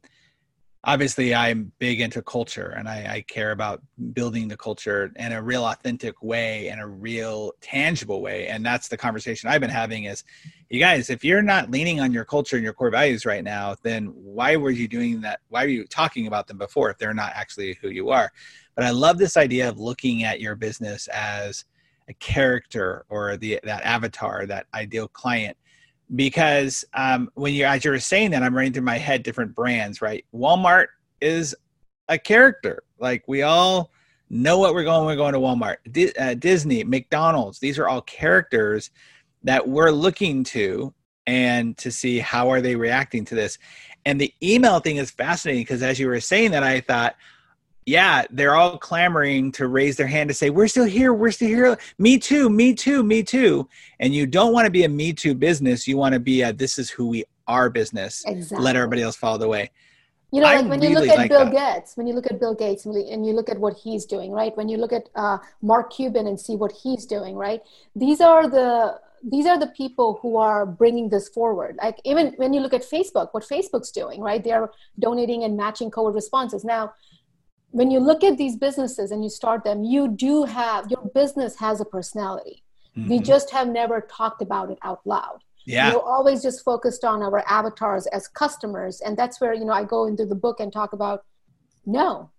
obviously, I'm big into culture, and I, I care about building the culture in a real authentic way, in a real tangible way. And that's the conversation I've been having. Is you guys, if you're not leaning on your culture and your core values right now, then why were you doing that? Why were you talking about them before if they're not actually who you are? But I love this idea of looking at your business as a character or the that avatar, that ideal client. Because um, when you as you were saying that, I'm running through my head different brands, right? Walmart is a character. Like we all know what we're going. We're going to Walmart, D- uh, Disney, McDonald's. These are all characters that we're looking to and to see how are they reacting to this. And the email thing is fascinating because as you were saying that, I thought, yeah, they're all clamoring to raise their hand to say, We're still here, we're still here. Me too, me too, me too. And you don't want to be a me too business. You want to be a this is who we are business. Exactly. Let everybody else follow the way. You know, like I when really you look at like Bill that. Gates, when you look at Bill Gates and you look at what he's doing, right? When you look at uh, Mark Cuban and see what he's doing, right? These are the these are the people who are bringing this forward. Like even when you look at Facebook, what Facebook's doing, right? They're donating and matching COVID responses. Now, when you look at these businesses and you start them, you do have your business has a personality. Mm-hmm. We just have never talked about it out loud. Yeah. We're always just focused on our avatars as customers. And that's where, you know, I go into the book and talk about no,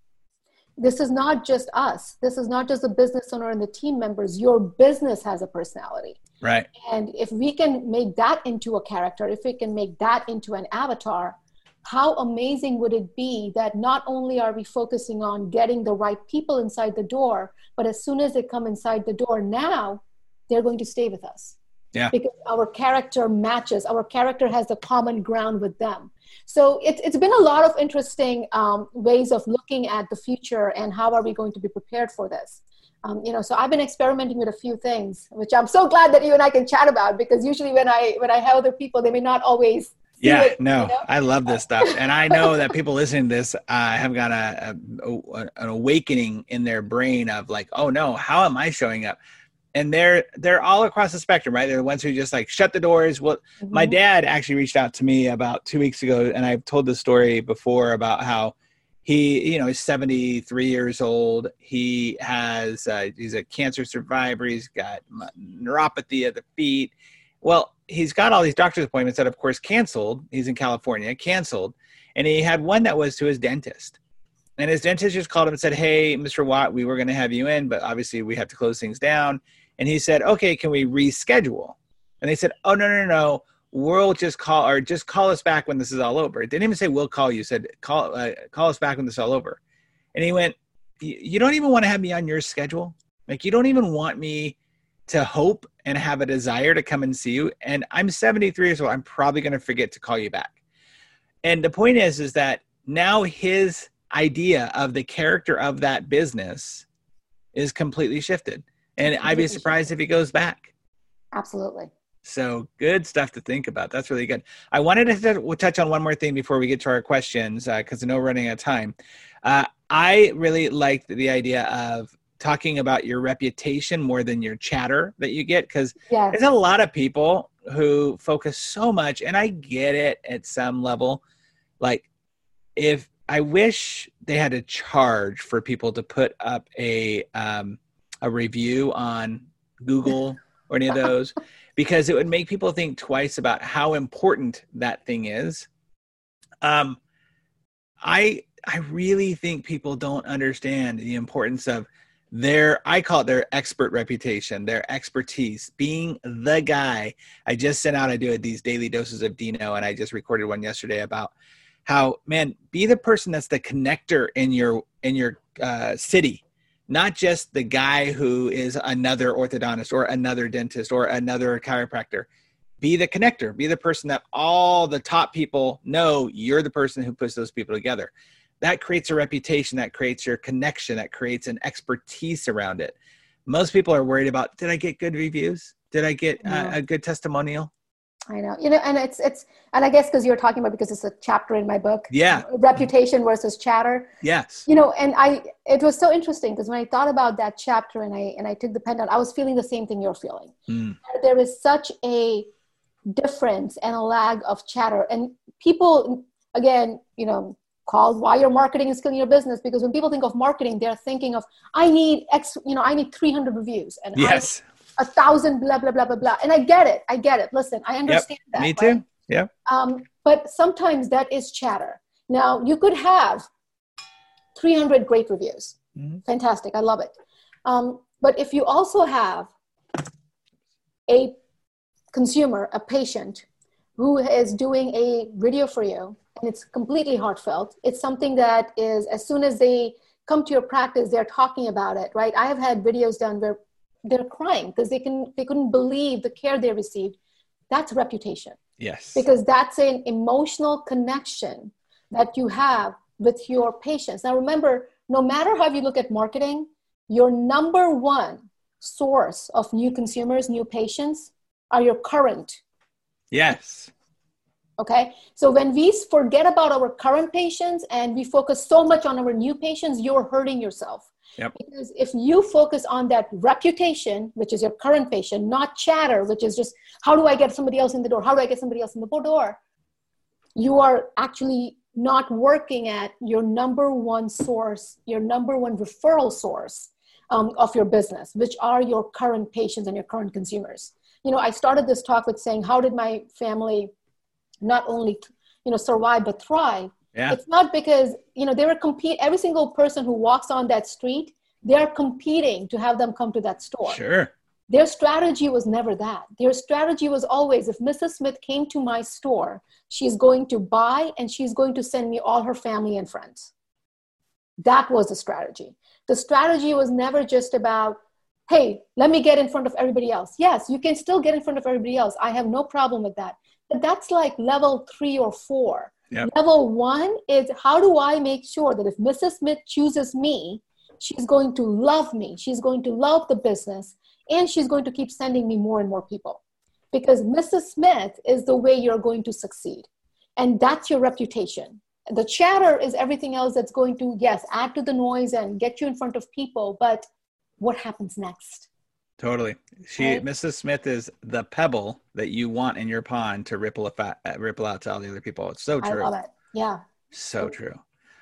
this is not just us. This is not just the business owner and the team members. Your business has a personality. Right. And if we can make that into a character, if we can make that into an avatar, how amazing would it be that not only are we focusing on getting the right people inside the door, but as soon as they come inside the door now, they're going to stay with us. Yeah. Because our character matches, our character has the common ground with them. So it, it's been a lot of interesting um, ways of looking at the future and how are we going to be prepared for this. Um, you know, so I've been experimenting with a few things, which I'm so glad that you and I can chat about because usually when I when I have other people, they may not always yeah it, no you know? i love this stuff and i know that people listening to this uh, have got a, a, a, an awakening in their brain of like oh no how am i showing up? And they're they're all across the spectrum right? They're the ones who just like shut the doors. Well mm-hmm. my dad actually reached out to me about two weeks ago and i've told the story before about how he you know he's 73 years old. He has uh, he's a cancer survivor. He's got neuropathy of the feet. Well he's got all these doctor's appointments that of course canceled. He's in california canceled. And he had one that was to his dentist. And his dentist just called him and said hey mr watt we were going to have you in but obviously we have to close things down. And he said okay can we reschedule? And they said oh no no no we'll just call or just call us back when this is all over. It didn't even say we'll call you. Said call uh, call us back when this is all over. And he went you don't even want to have me on your schedule? Like you don't even want me to hope and have a desire to come and see you. And I'm 73 years old. I'm probably going to forget to call you back. And the point is, is that now his idea of the character of that business is completely shifted. And I'd be surprised if he goes back. Absolutely. So good stuff to think about. That's really good. I wanted to touch on one more thing before we get to our questions because uh, I know we're running out of time. Uh, I really liked the idea of talking about your reputation more than your chatter that you get because yes. there's a lot of people who focus so much and i get it at some level like if I wish they had to charge for people to put up a um, a review on Google or any of <laughs> those because it would make people think twice about how important that thing is. Um, I I really think people don't understand the importance of their I call it their expert reputation, their expertise, being the guy. I just sent out I do these daily doses of Dino, and I just recorded one yesterday about how man be the person that's the connector in your in your uh, city not just the guy who is another orthodontist or another dentist or another chiropractor. Be the connector. Be the person that all the top people know. You're the person who puts those people together that creates a reputation that creates your connection that creates an expertise around it most people are worried about did i get good reviews did i get uh, a good testimonial I know, you know, and it's it's, and I guess because you're talking about because it's a chapter in my book. Yeah. Reputation versus chatter. Yes. You know, and I it was so interesting because when I thought about that chapter and I and I took the pen down, I was feeling the same thing you're feeling. Mm. There is such a difference and a lag of chatter, and people again, you know, called why your marketing is killing your business because when people think of marketing, they're thinking of I need X, you know, I need 300 reviews and yes. I, a thousand blah blah blah blah blah. And i get it. I get it. Listen i understand yep, that me too. right? yeah um, but sometimes that is chatter. Now you could have 300 great reviews. Mm-hmm. fantastic. I love it. Um, but if you also have a consumer a patient who is doing a video for you and it's completely heartfelt. It's something that is as soon as they come to your practice they're talking about it right? I have had videos done where they're crying because they can they couldn't believe the care they received. That's reputation. Yes. Because that's an emotional connection that you have with your patients. Now remember no matter how you look at marketing your number one source of new consumers new patients are your current yes okay so when we forget about our current patients and we focus so much on our new patients you're hurting yourself Yep. Because if you focus on that reputation, which is your current patient, not chatter, which is just how do I get somebody else in the door? How do I get somebody else in the door? You are actually not working at your number one source, your number one referral source um, of your business, which are your current patients and your current consumers. You know, I started this talk with saying, how did my family not only, you know, survive but thrive? Yeah. It's not because, you know, they were compete every single person who walks on that street, they are competing to have them come to that store. Sure. Their strategy was never that. Their strategy was always if Mrs. Smith came to my store, she's going to buy and she's going to send me all her family and friends. That was the strategy. The strategy was never just about, hey, let me get in front of everybody else. Yes, you can still get in front of everybody else. I have no problem with that. But that's like level three or four Yep. Level one is how do I make sure that if Mrs. Smith chooses me, she's going to love me, she's going to love the business, and she's going to keep sending me more and more people. Because Mrs. Smith is the way you're going to succeed. And that's your reputation. The chatter is everything else that's going to, yes, add to the noise and get you in front of people, but what happens next? Totally. She, right? Mrs. Smith, is the pebble that you want in your pond to ripple a fat, uh, ripple out to all the other people. It's so true. I love it. Yeah. So true.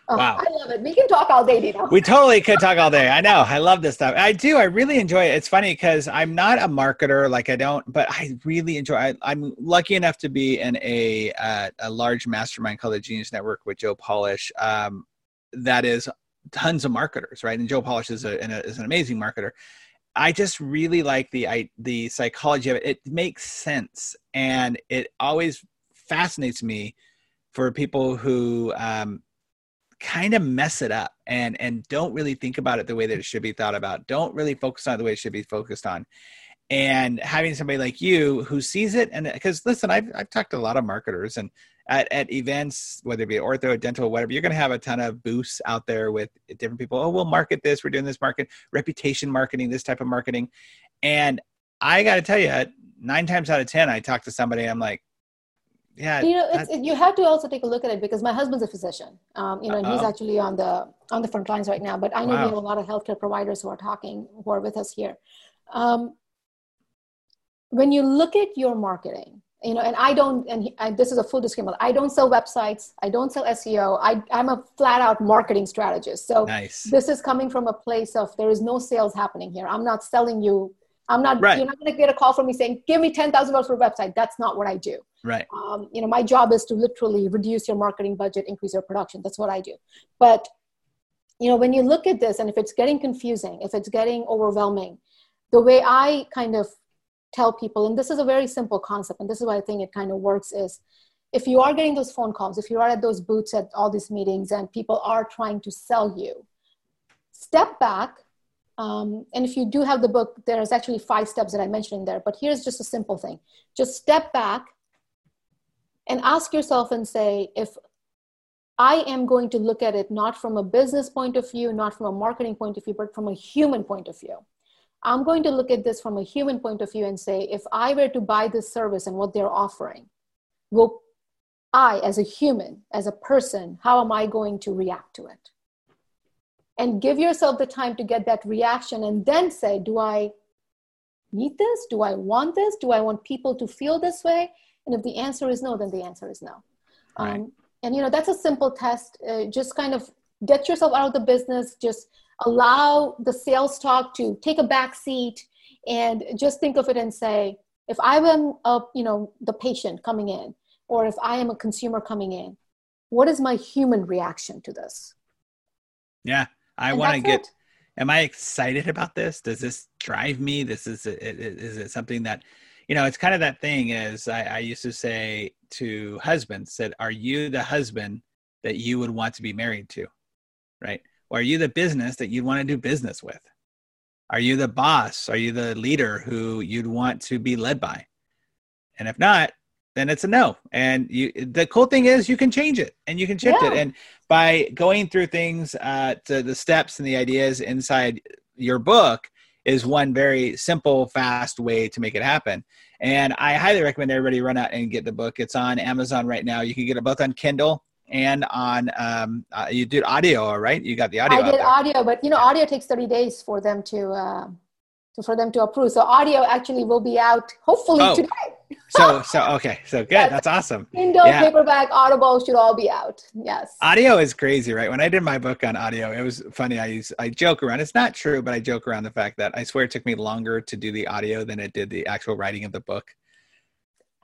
Oh, wow. I love it. We can talk all day, Dino. We totally could talk all day. I know. I love this stuff. I do. I really enjoy it. It's funny because I'm not a marketer, like I don't, but I really enjoy. I, am lucky enough to be in a uh, a large mastermind called the Genius Network with Joe Polish. Um, that is tons of marketers, right? And Joe Polish is a, is an amazing marketer. I just really like the I, the psychology of it. It makes sense, and it always fascinates me for people who um, kind of mess it up and and don't really think about it the way that it should be thought about. Don't really focus on the way it should be focused on. And having somebody like you who sees it, and because listen, I've I've talked to a lot of marketers, and at, at events, whether it be ortho, dental, whatever, you're going to have a ton of booths out there with different people. Oh, we'll market this. We're doing this market, reputation marketing, this type of marketing. And I got to tell you, nine times out of 10, I talk to somebody, I'm like, yeah. You know, it's, it, you have to also take a look at it because my husband's a physician. Um, you know, and he's actually on the on the front lines right now. But I know wow. we have a lot of healthcare providers who are talking, who are with us here. Um, when you look at your marketing, you know and i don't and I, this is a full disclaimer i don't sell websites i don't sell seo I, i'm a flat out marketing strategist. So nice. this is coming from a place of there is no sales happening here. I'm not selling you i'm not Right. you're not going to get a call from me saying give me $10000 for a website. That's not what i do. Right. Um, you know my job is to literally reduce your marketing budget increase your production. That's what i do. But you know when you look at this and if it's getting confusing if it's getting overwhelming the way i kind of tell people and this is a very simple concept and this is why i think it kind of works is if you are getting those phone calls if you are at those booths at all these meetings and people are trying to sell you step back um, and if you do have the book there's actually five steps that i mentioned in there but here's just a simple thing. Just step back and ask yourself and say if i am going to look at it not from a business point of view not from a marketing point of view but from a human point of view i'm going to look at this from a human point of view and say if i were to buy this service and what they're offering will i as a human as a person how am i going to react to it? And give yourself the time to get that reaction and then say do i need this? Do i want this? Do i want people to feel this way? And if the answer is no then the answer is no. Right. um, and you know that's a simple test. Uh, just kind of get yourself out of the business. Just allow the sales talk to take a back seat and just think of it and say if i am a you know the patient coming in or if i am a consumer coming in what is my human reaction to this? Yeah i want to get am i excited about this? Does this drive me? This is is it something that you know it's kind of that thing is i, I used to say to husbands said are you the husband that you would want to be married to? Right or are you the business that you'd want to do business with? Are you the boss? Are you the leader who you'd want to be led by? And if not then it's a no. And you the cool thing is you can change it and you can shift it. And by going through things uh to the steps and the ideas inside your book is one very simple fast way to make it happen. And i highly recommend everybody run out and get the book. It's on amazon right now. You can get it both on kindle and on um uh, you did audio all right you got the audio I did audio, but you know, audio takes 30 days for them to, uh, to for them to approve. So audio actually will be out hopefully Oh. today. <laughs> so so okay so good Yes. that's awesome Kindle, Yeah. paperback, Audible should all be out. Yes. audio is crazy right when i did my book on audio it was funny i use i joke around it's not true but i joke around the fact that i swear it took me longer to do the audio than it did the actual writing of the book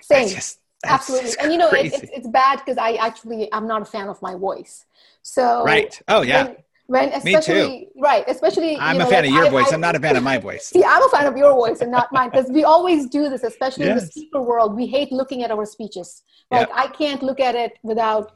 Same. Just- Absolutely. And you know, it, it's, it's bad because I actually, I'm not a fan of my voice. So right oh yeah when, when Me too. especially, right, especially, i'm you a fan like of your I- voice I- i'm not a fan of my voice <laughs> See, I'm a fan of your voice and not mine because we always do this, especially in the Yes. speaker world. We hate looking at our speeches. Like I can't look at it without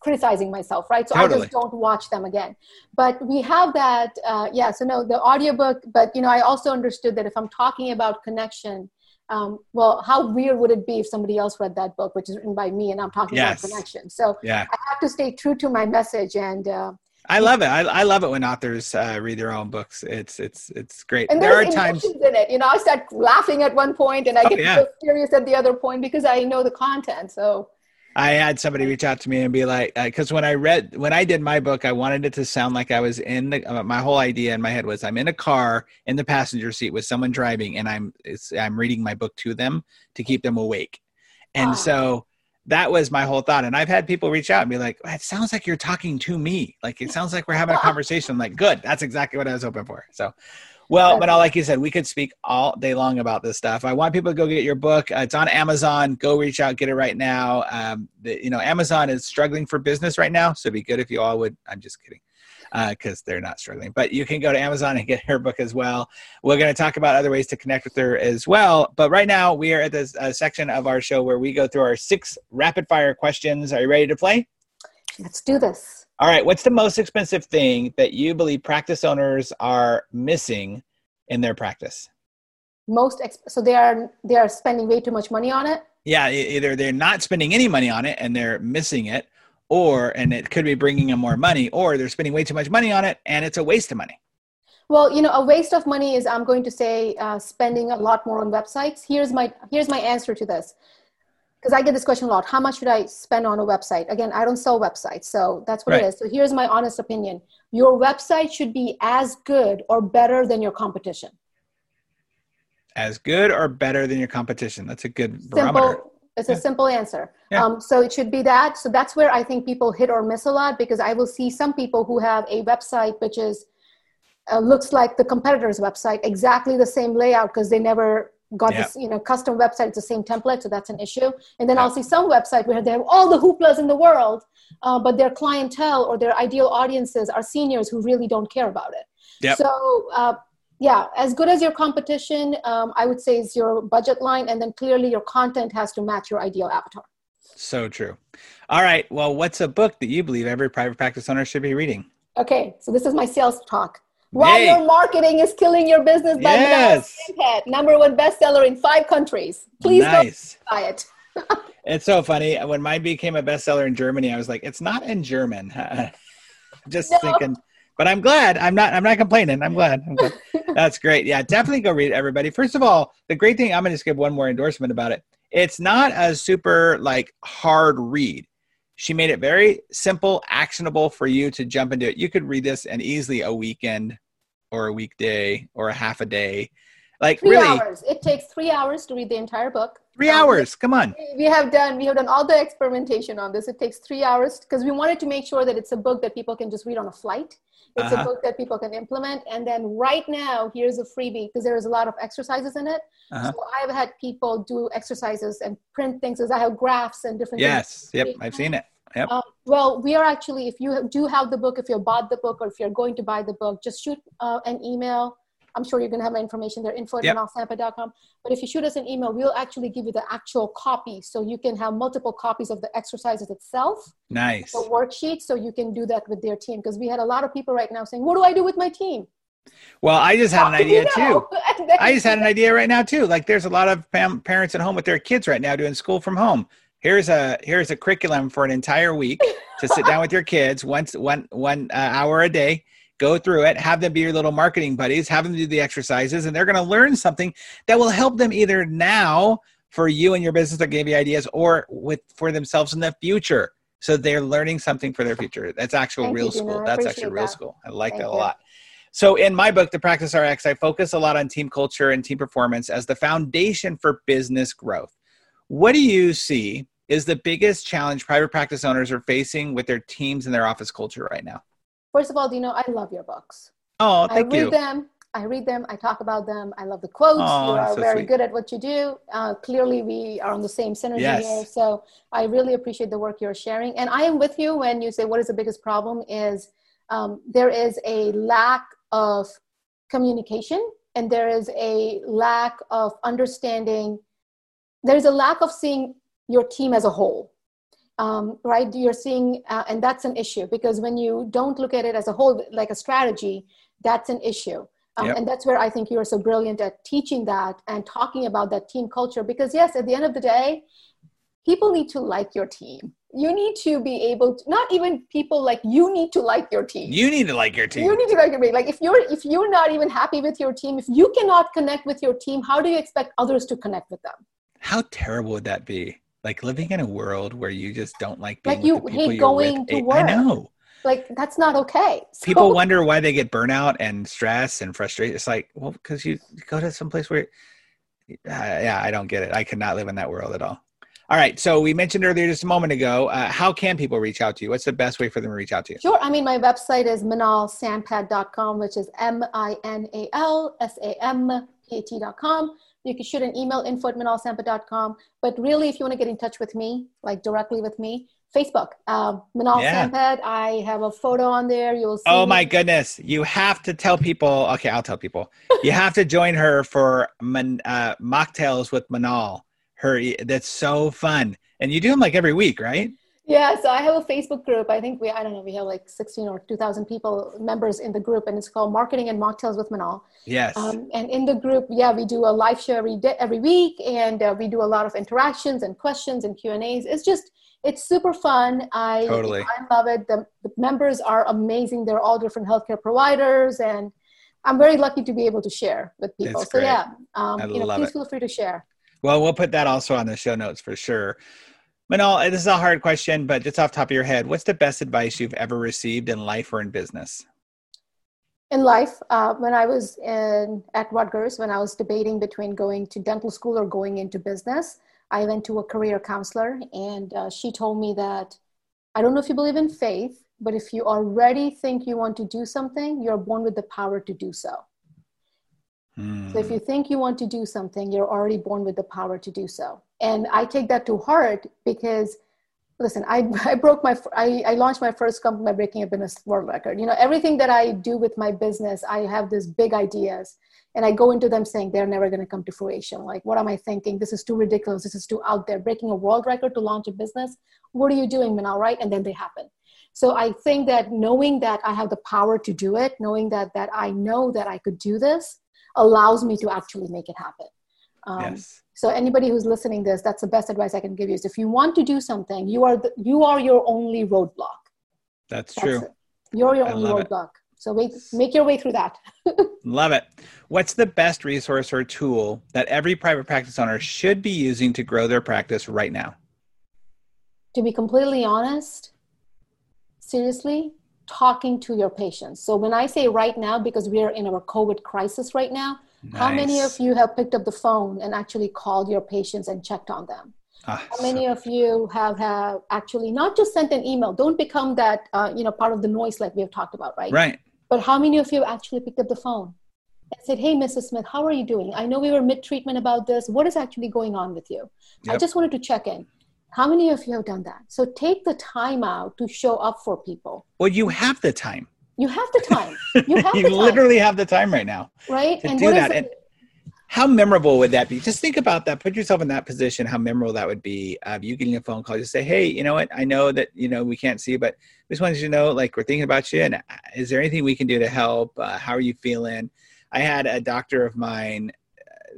criticizing myself, right? So I just don't watch them again. But we have that, uh, yeah. So no, the audiobook. But you know, I also understood that if I'm talking about connection, um, well, how weird would it be if somebody else read that book, which is written by me, and I'm talking Yes. about connection? So yeah I have to stay true to my message and. Uh, i love it i, I love it when authors uh, read their own books it's it's it's great and there are times in it. You know, I start laughing at one point and I Oh, get yeah. so serious at the other point because I know the content. So I had somebody reach out to me and be like, because when I read, when I did my book, I wanted it to sound like I was in the. Uh, my whole idea in my head was I'm in a car in the passenger seat with someone driving, and I'm it's, I'm reading my book to them to keep them awake, and so that was my whole thought. And I've had people reach out and be like, "It sounds like you're talking to me. Like it sounds like we're having a <laughs> conversation." I'm like, good, that's exactly what I was hoping for. So. Well, but like you said, we could speak all day long about this stuff. I want people to go get your book. Uh, it's on Amazon. Go reach out, get it right now. Um, the, you know, Amazon is struggling for business right now, so it'd be good if you all would. I'm just kidding, because they're not struggling. But you can go to Amazon and get her book as well. We're going to talk about other ways to connect with her as well. But right now, we are at this uh, section of our show where we go through our six rapid fire questions. Are you ready to play? let's do this. All right. What's the most expensive thing that you believe practice owners are missing in their practice? Most ex- so they are they are spending way too much money on it. Yeah, either they're not spending any money on it and they're missing it, or and it could be bringing them more money, or they're spending way too much money on it and it's a waste of money. Well, you know, a waste of money is I'm going to say uh, spending a lot more on websites. Here's my here's my answer to this because I get this question a lot. How much should I spend on a website? Again, I don't sell websites, so that's what Right. it is. So here's my honest opinion: your website should be as good or better than your competition. As good or better than your competition. That's a good barometer. Simple, It's a simple answer. Yeah. Um, so it should be that. So that's where I think people hit or miss a lot because I will see some people who have a website which is uh, looks like the competitor's website, exactly the same layout because they never got Yeah. this, you know, custom website. It's the same template, so that's an issue. And then Yeah. I'll see some website where they have all the hooplas in the world, uh, but their clientele or their ideal audiences are seniors who really don't care about it. Yep. So, uh, yeah, as good as your competition, um, I would say is your budget line, and then clearly your content has to match your ideal avatar. So true. All right. Well, what's a book that you believe every private practice owner should be reading? Okay, so this is my sales talk. Yay. your marketing is killing your business by Yes. number one bestseller in five countries. Please nice. go buy it. <laughs> It's so funny. When mine became a bestseller in Germany, I was like, it's not in German. <laughs> Just No. thinking, but I'm glad. I'm not. I'm not complaining. I'm glad. I'm glad. <laughs> That's great. Yeah, definitely go read it, everybody. First of all, the great thing. I'm going to just give one more endorsement about it. It's not a super like hard read. She made it very simple, actionable for you to jump into it. You could read this in easily a weekend, or a weekday, or a half a day. Like Three really, hours. It takes three hours to read the entire book. three Um, hours. Come on. we have done we have done all the experimentation on this it takes three hours because we wanted to make sure that it's a book that people can just read on a flight it's Uh-huh. a book that people can implement and then right now here's a freebie because there is a lot of exercises in it Uh-huh. so i've had people do exercises and print things as i have graphs and different things Yes. Yep. I've seen it. Yep. um, well, we are actually, if you do have the book, if you bought the book, or if you're going to buy the book, just shoot uh, an email. I'm sure you're going to have my information there, info at Yep. minalsampat.com. But if you shoot us an email, we'll actually give you the actual copy. So you can have multiple copies of the exercises itself, Nice. the worksheet, so you can do that with their team. Because we had a lot of people right now saying, What do I do with my team? Well, I just had an <laughs> idea too. know? And <laughs> then- I just had an idea right now too. Like there's a lot of pam- parents at home with their kids right now doing school from home. Here's a here's a curriculum for an entire week to sit down with your kids once one one uh, hour a day. Go through it, have them be your little marketing buddies, have them do the exercises, and they're going to learn something that will help them either now for you and your business that gave you ideas, or with for themselves in the future. So they're learning something for their future. That's actual Thank real Gina. school. That's actually real that. school. I like Thank that a you. lot. So in my book, The Practice RX, I focus a lot on team culture and team performance as the foundation for business growth. What do you see is the biggest challenge private practice owners are facing with their teams and their office culture right now? First of all, do you know I love your books? Oh, thank I read you. them. I read them. I talk about them. I love the quotes. Aw, you are so very sweet. good at what you do. Uh, clearly, we are on the same synergy Yes. here. So I really appreciate the work you're sharing. And I am with you when you say what is the biggest problem is um, there is a lack of communication and there is a lack of understanding. There's a lack of seeing your team as a whole. Um, right? You're seeing uh, and that's an issue because when you don't look at it as a whole like a strategy that's an issue. Um, Yep. and that's where i think you are so brilliant at teaching that and talking about that team culture because yes at the end of the day people need to like your team. You need to be able to not even people like you need to like your team. You need to like your team. you need to like your team. Like if you're if you're not even happy with your team if you cannot connect with your team how do you expect others to connect with them? How terrible would that be? Like living in a world where you just don't like being Like you hate going with. to I- I know. like that's not okay <laughs> So- People wonder why they get burnout and stress and frustration. It's like, well, because you go to some place where, uh, yeah, I don't get it. I could not live in that world at all. All right. So we mentioned earlier just a moment ago, uh, how can people reach out to you? What's the best way for them to reach out to you? Sure. I mean, my website is minalsampat.com, which is M I N A L S A M P A T.com. You can shoot an email, info at minalsampat.com. But really, if you want to get in touch with me, like directly with me, Facebook, um, Minal Yeah. Sampat. I have a photo on there. You'll see. Oh me. my goodness. You have to tell people. Okay, I'll tell people. You have to join her for Man, uh, mocktails with Minal. Her, that's so fun. And you do them like every week, right? Yeah, so I have a Facebook group. I think we, I don't know, we have like 16 or 2,000 people, members in the group, and it's called Marketing and Mocktails with Minal. Yes. Um, and in the group, yeah, we do a live show every day, every week, and uh, we do a lot of interactions and questions and Q and A's. It's just, it's super fun. I Totally. I love it. The, the members are amazing. They're all different healthcare providers, and I'm very lucky to be able to share with people. So yeah, um, you know, please it. feel free to share. Well, we'll put that also on the show notes for sure. Minal, this is a hard question, but just off the top of your head, what's the best advice you've ever received in life or in business? in life uh, when i was in at rutgers when i was debating between going to dental school or going into business I went to a career counselor, and uh, she told me that I don't know if you believe in faith, but if you already think you want to do something, you're born with the power to do so. Mm. So if you think you want to do something, you're already born with the power to do so. And I take that to heart because listen, I, <laughs> I broke my, I, I launched my first company by breaking a Guinness World Record. You know, everything that I do with my business, I have these big ideas and I go into them saying they're never going to come to fruition. Like, what am I thinking? This is too ridiculous. This is too out there. Breaking a world record to launch a business. What are you doing, Minal? Right? And then they happen. So I think that knowing that I have the power to do it, knowing that that I know that I could do this, allows me to actually make it happen. Um, yes. So anybody who's listening this, that's the best advice I can give you is if you want to do something, you are the, you are your only roadblock. That's, that's true. It. You're your I only roadblock. It. So wait, make your way through that. <laughs> love it. What's the best resource or tool that every private practice owner should be using to grow their practice right now? To be completely honest, seriously, talking to your patients. So when I say right now, because we are in our COVID crisis right now, Nice. How many of you have picked up the phone and actually called your patients and checked on them? Ah, How many so... of you have, have actually not just sent an email? Don't become that uh, you know part of the noise like we have talked about, right? Right. But how many of you actually picked up the phone and said, "Hey, Mrs. Smith, how are you doing? I know we were mid-treatment about this. What is actually going on with you? Yep. I just wanted to check in." How many of you have done that? So take the time out to show up for people. Well, you have the time. You have the time. You have <laughs> you literally have the time right now. Right. To and do that. And how memorable would that be? Just think about that. Put yourself in that position. How memorable that would be of you getting a phone call. Just say, "Hey, you know what? I know that you know we can't see, but we just wanted you to know, like, we're thinking about you. And uh, is there anything we can do to help? Uh, how are you feeling?" I had a doctor of mine.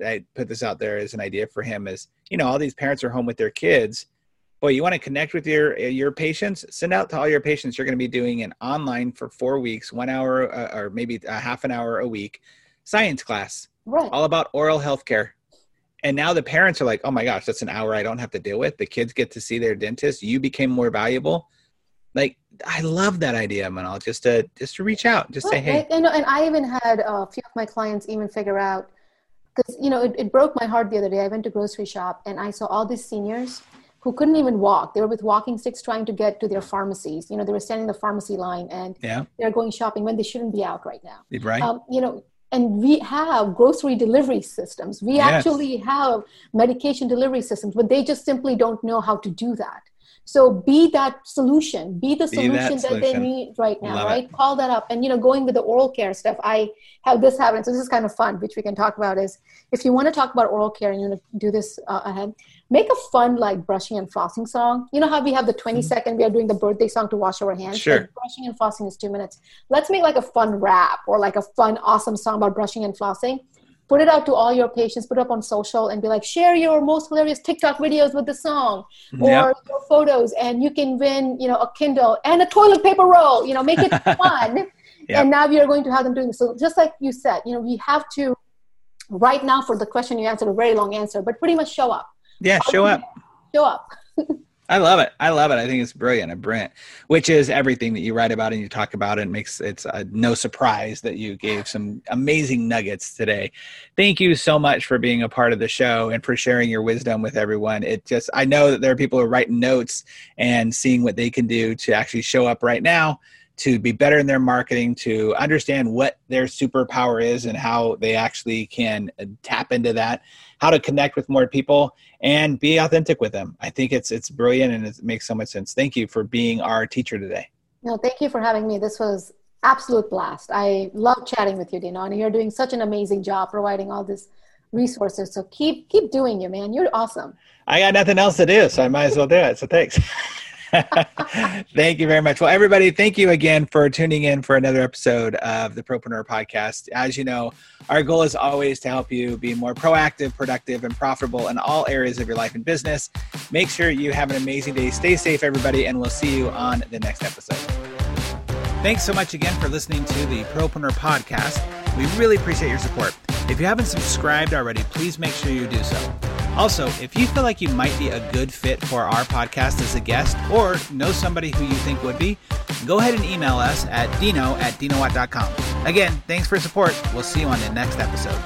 Uh, I put this out there as an idea for him. Is you know all these parents are home with their kids boy, you want to connect with your uh, your patients, send out to all your patients. You're going to be doing an online for four weeks, one hour uh, or maybe a half an hour a week science class, right? All about oral health care. And now the parents are like, oh my gosh, that's an hour I don't have to deal with. The kids get to see their dentist. You became more valuable. Like I love that idea, Minal. Just to just to reach out, just right. say, hey. And, and I even had a few of my clients even figure out because you know it, it broke my heart the other day. I went to grocery shop and I saw all these seniors who couldn't even walk. They were with walking sticks trying to get to their pharmacies. You know, they were standing in the pharmacy line and yeah. they're going shopping when they shouldn't be out right now. Right. Um, you know, and we have grocery delivery systems. We yes. actually have medication delivery systems, but they just simply don't know how to do that. So be that solution, be the be solution that, that solution. they need right now, Love right? It. Call that up. And you know, going with the oral care stuff, I have this happen. So this is kind of fun, which we can talk about is if you want to talk about oral care and you want to do this uh, ahead, make a fun like brushing and flossing song. You know how we have the 20 mm-hmm. second, we are doing the birthday song to wash our hands. Sure. Like brushing and flossing is two minutes. Let's make like a fun rap or like a fun, awesome song about brushing and flossing put it out to all your patients, put it up on social and be like, share your most hilarious TikTok videos with the song or yep. your photos and you can win, you know, a Kindle and a toilet paper roll, you know, make it <laughs> fun. yep. And now we are going to have them doing this. So just like you said, you know, we have to right now for the question you answered a very long answer, but pretty much show up. Yeah, show up. Show up. <laughs> I love it. I love it. I think it's brilliant and brilliant, which is everything that you write about and you talk about. It makes it's uh, no surprise that you gave some amazing nuggets today. Thank you so much for being a part of the show and for sharing your wisdom with everyone. It just I know that there are people who are writing notes and seeing what they can do to actually show up right now to be better in their marketing, to understand what their superpower is and how they actually can uh, tap into that, how to connect with more people and be authentic with them. I think it's it's brilliant and it makes so much sense. Thank you for being our teacher today. No, thank you for having me. This was absolute blast. I love chatting with you, Dino, and you're doing such an amazing job providing all this resources. So keep keep doing you, man. You're awesome. I got nothing else to do, so I might as well do it. So thanks. <laughs> <laughs> thank you very much. Well, everybody, thank you again for tuning in for another episode of the Propreneur Podcast. As you know, our goal is always to help you be more proactive, productive, and profitable in all areas of your life and business. Make sure you have an amazing day. Stay safe, everybody, and we'll see you on the next episode. Thanks so much again for listening to the Propreneur Podcast. We really appreciate your support. If you haven't subscribed already, please make sure you do so. Also, if you feel like you might be a good fit for our podcast as a guest or know somebody who you think would be, go ahead and email us at dino at dinowatt.com. Again, thanks for support. We'll see you on the next episode.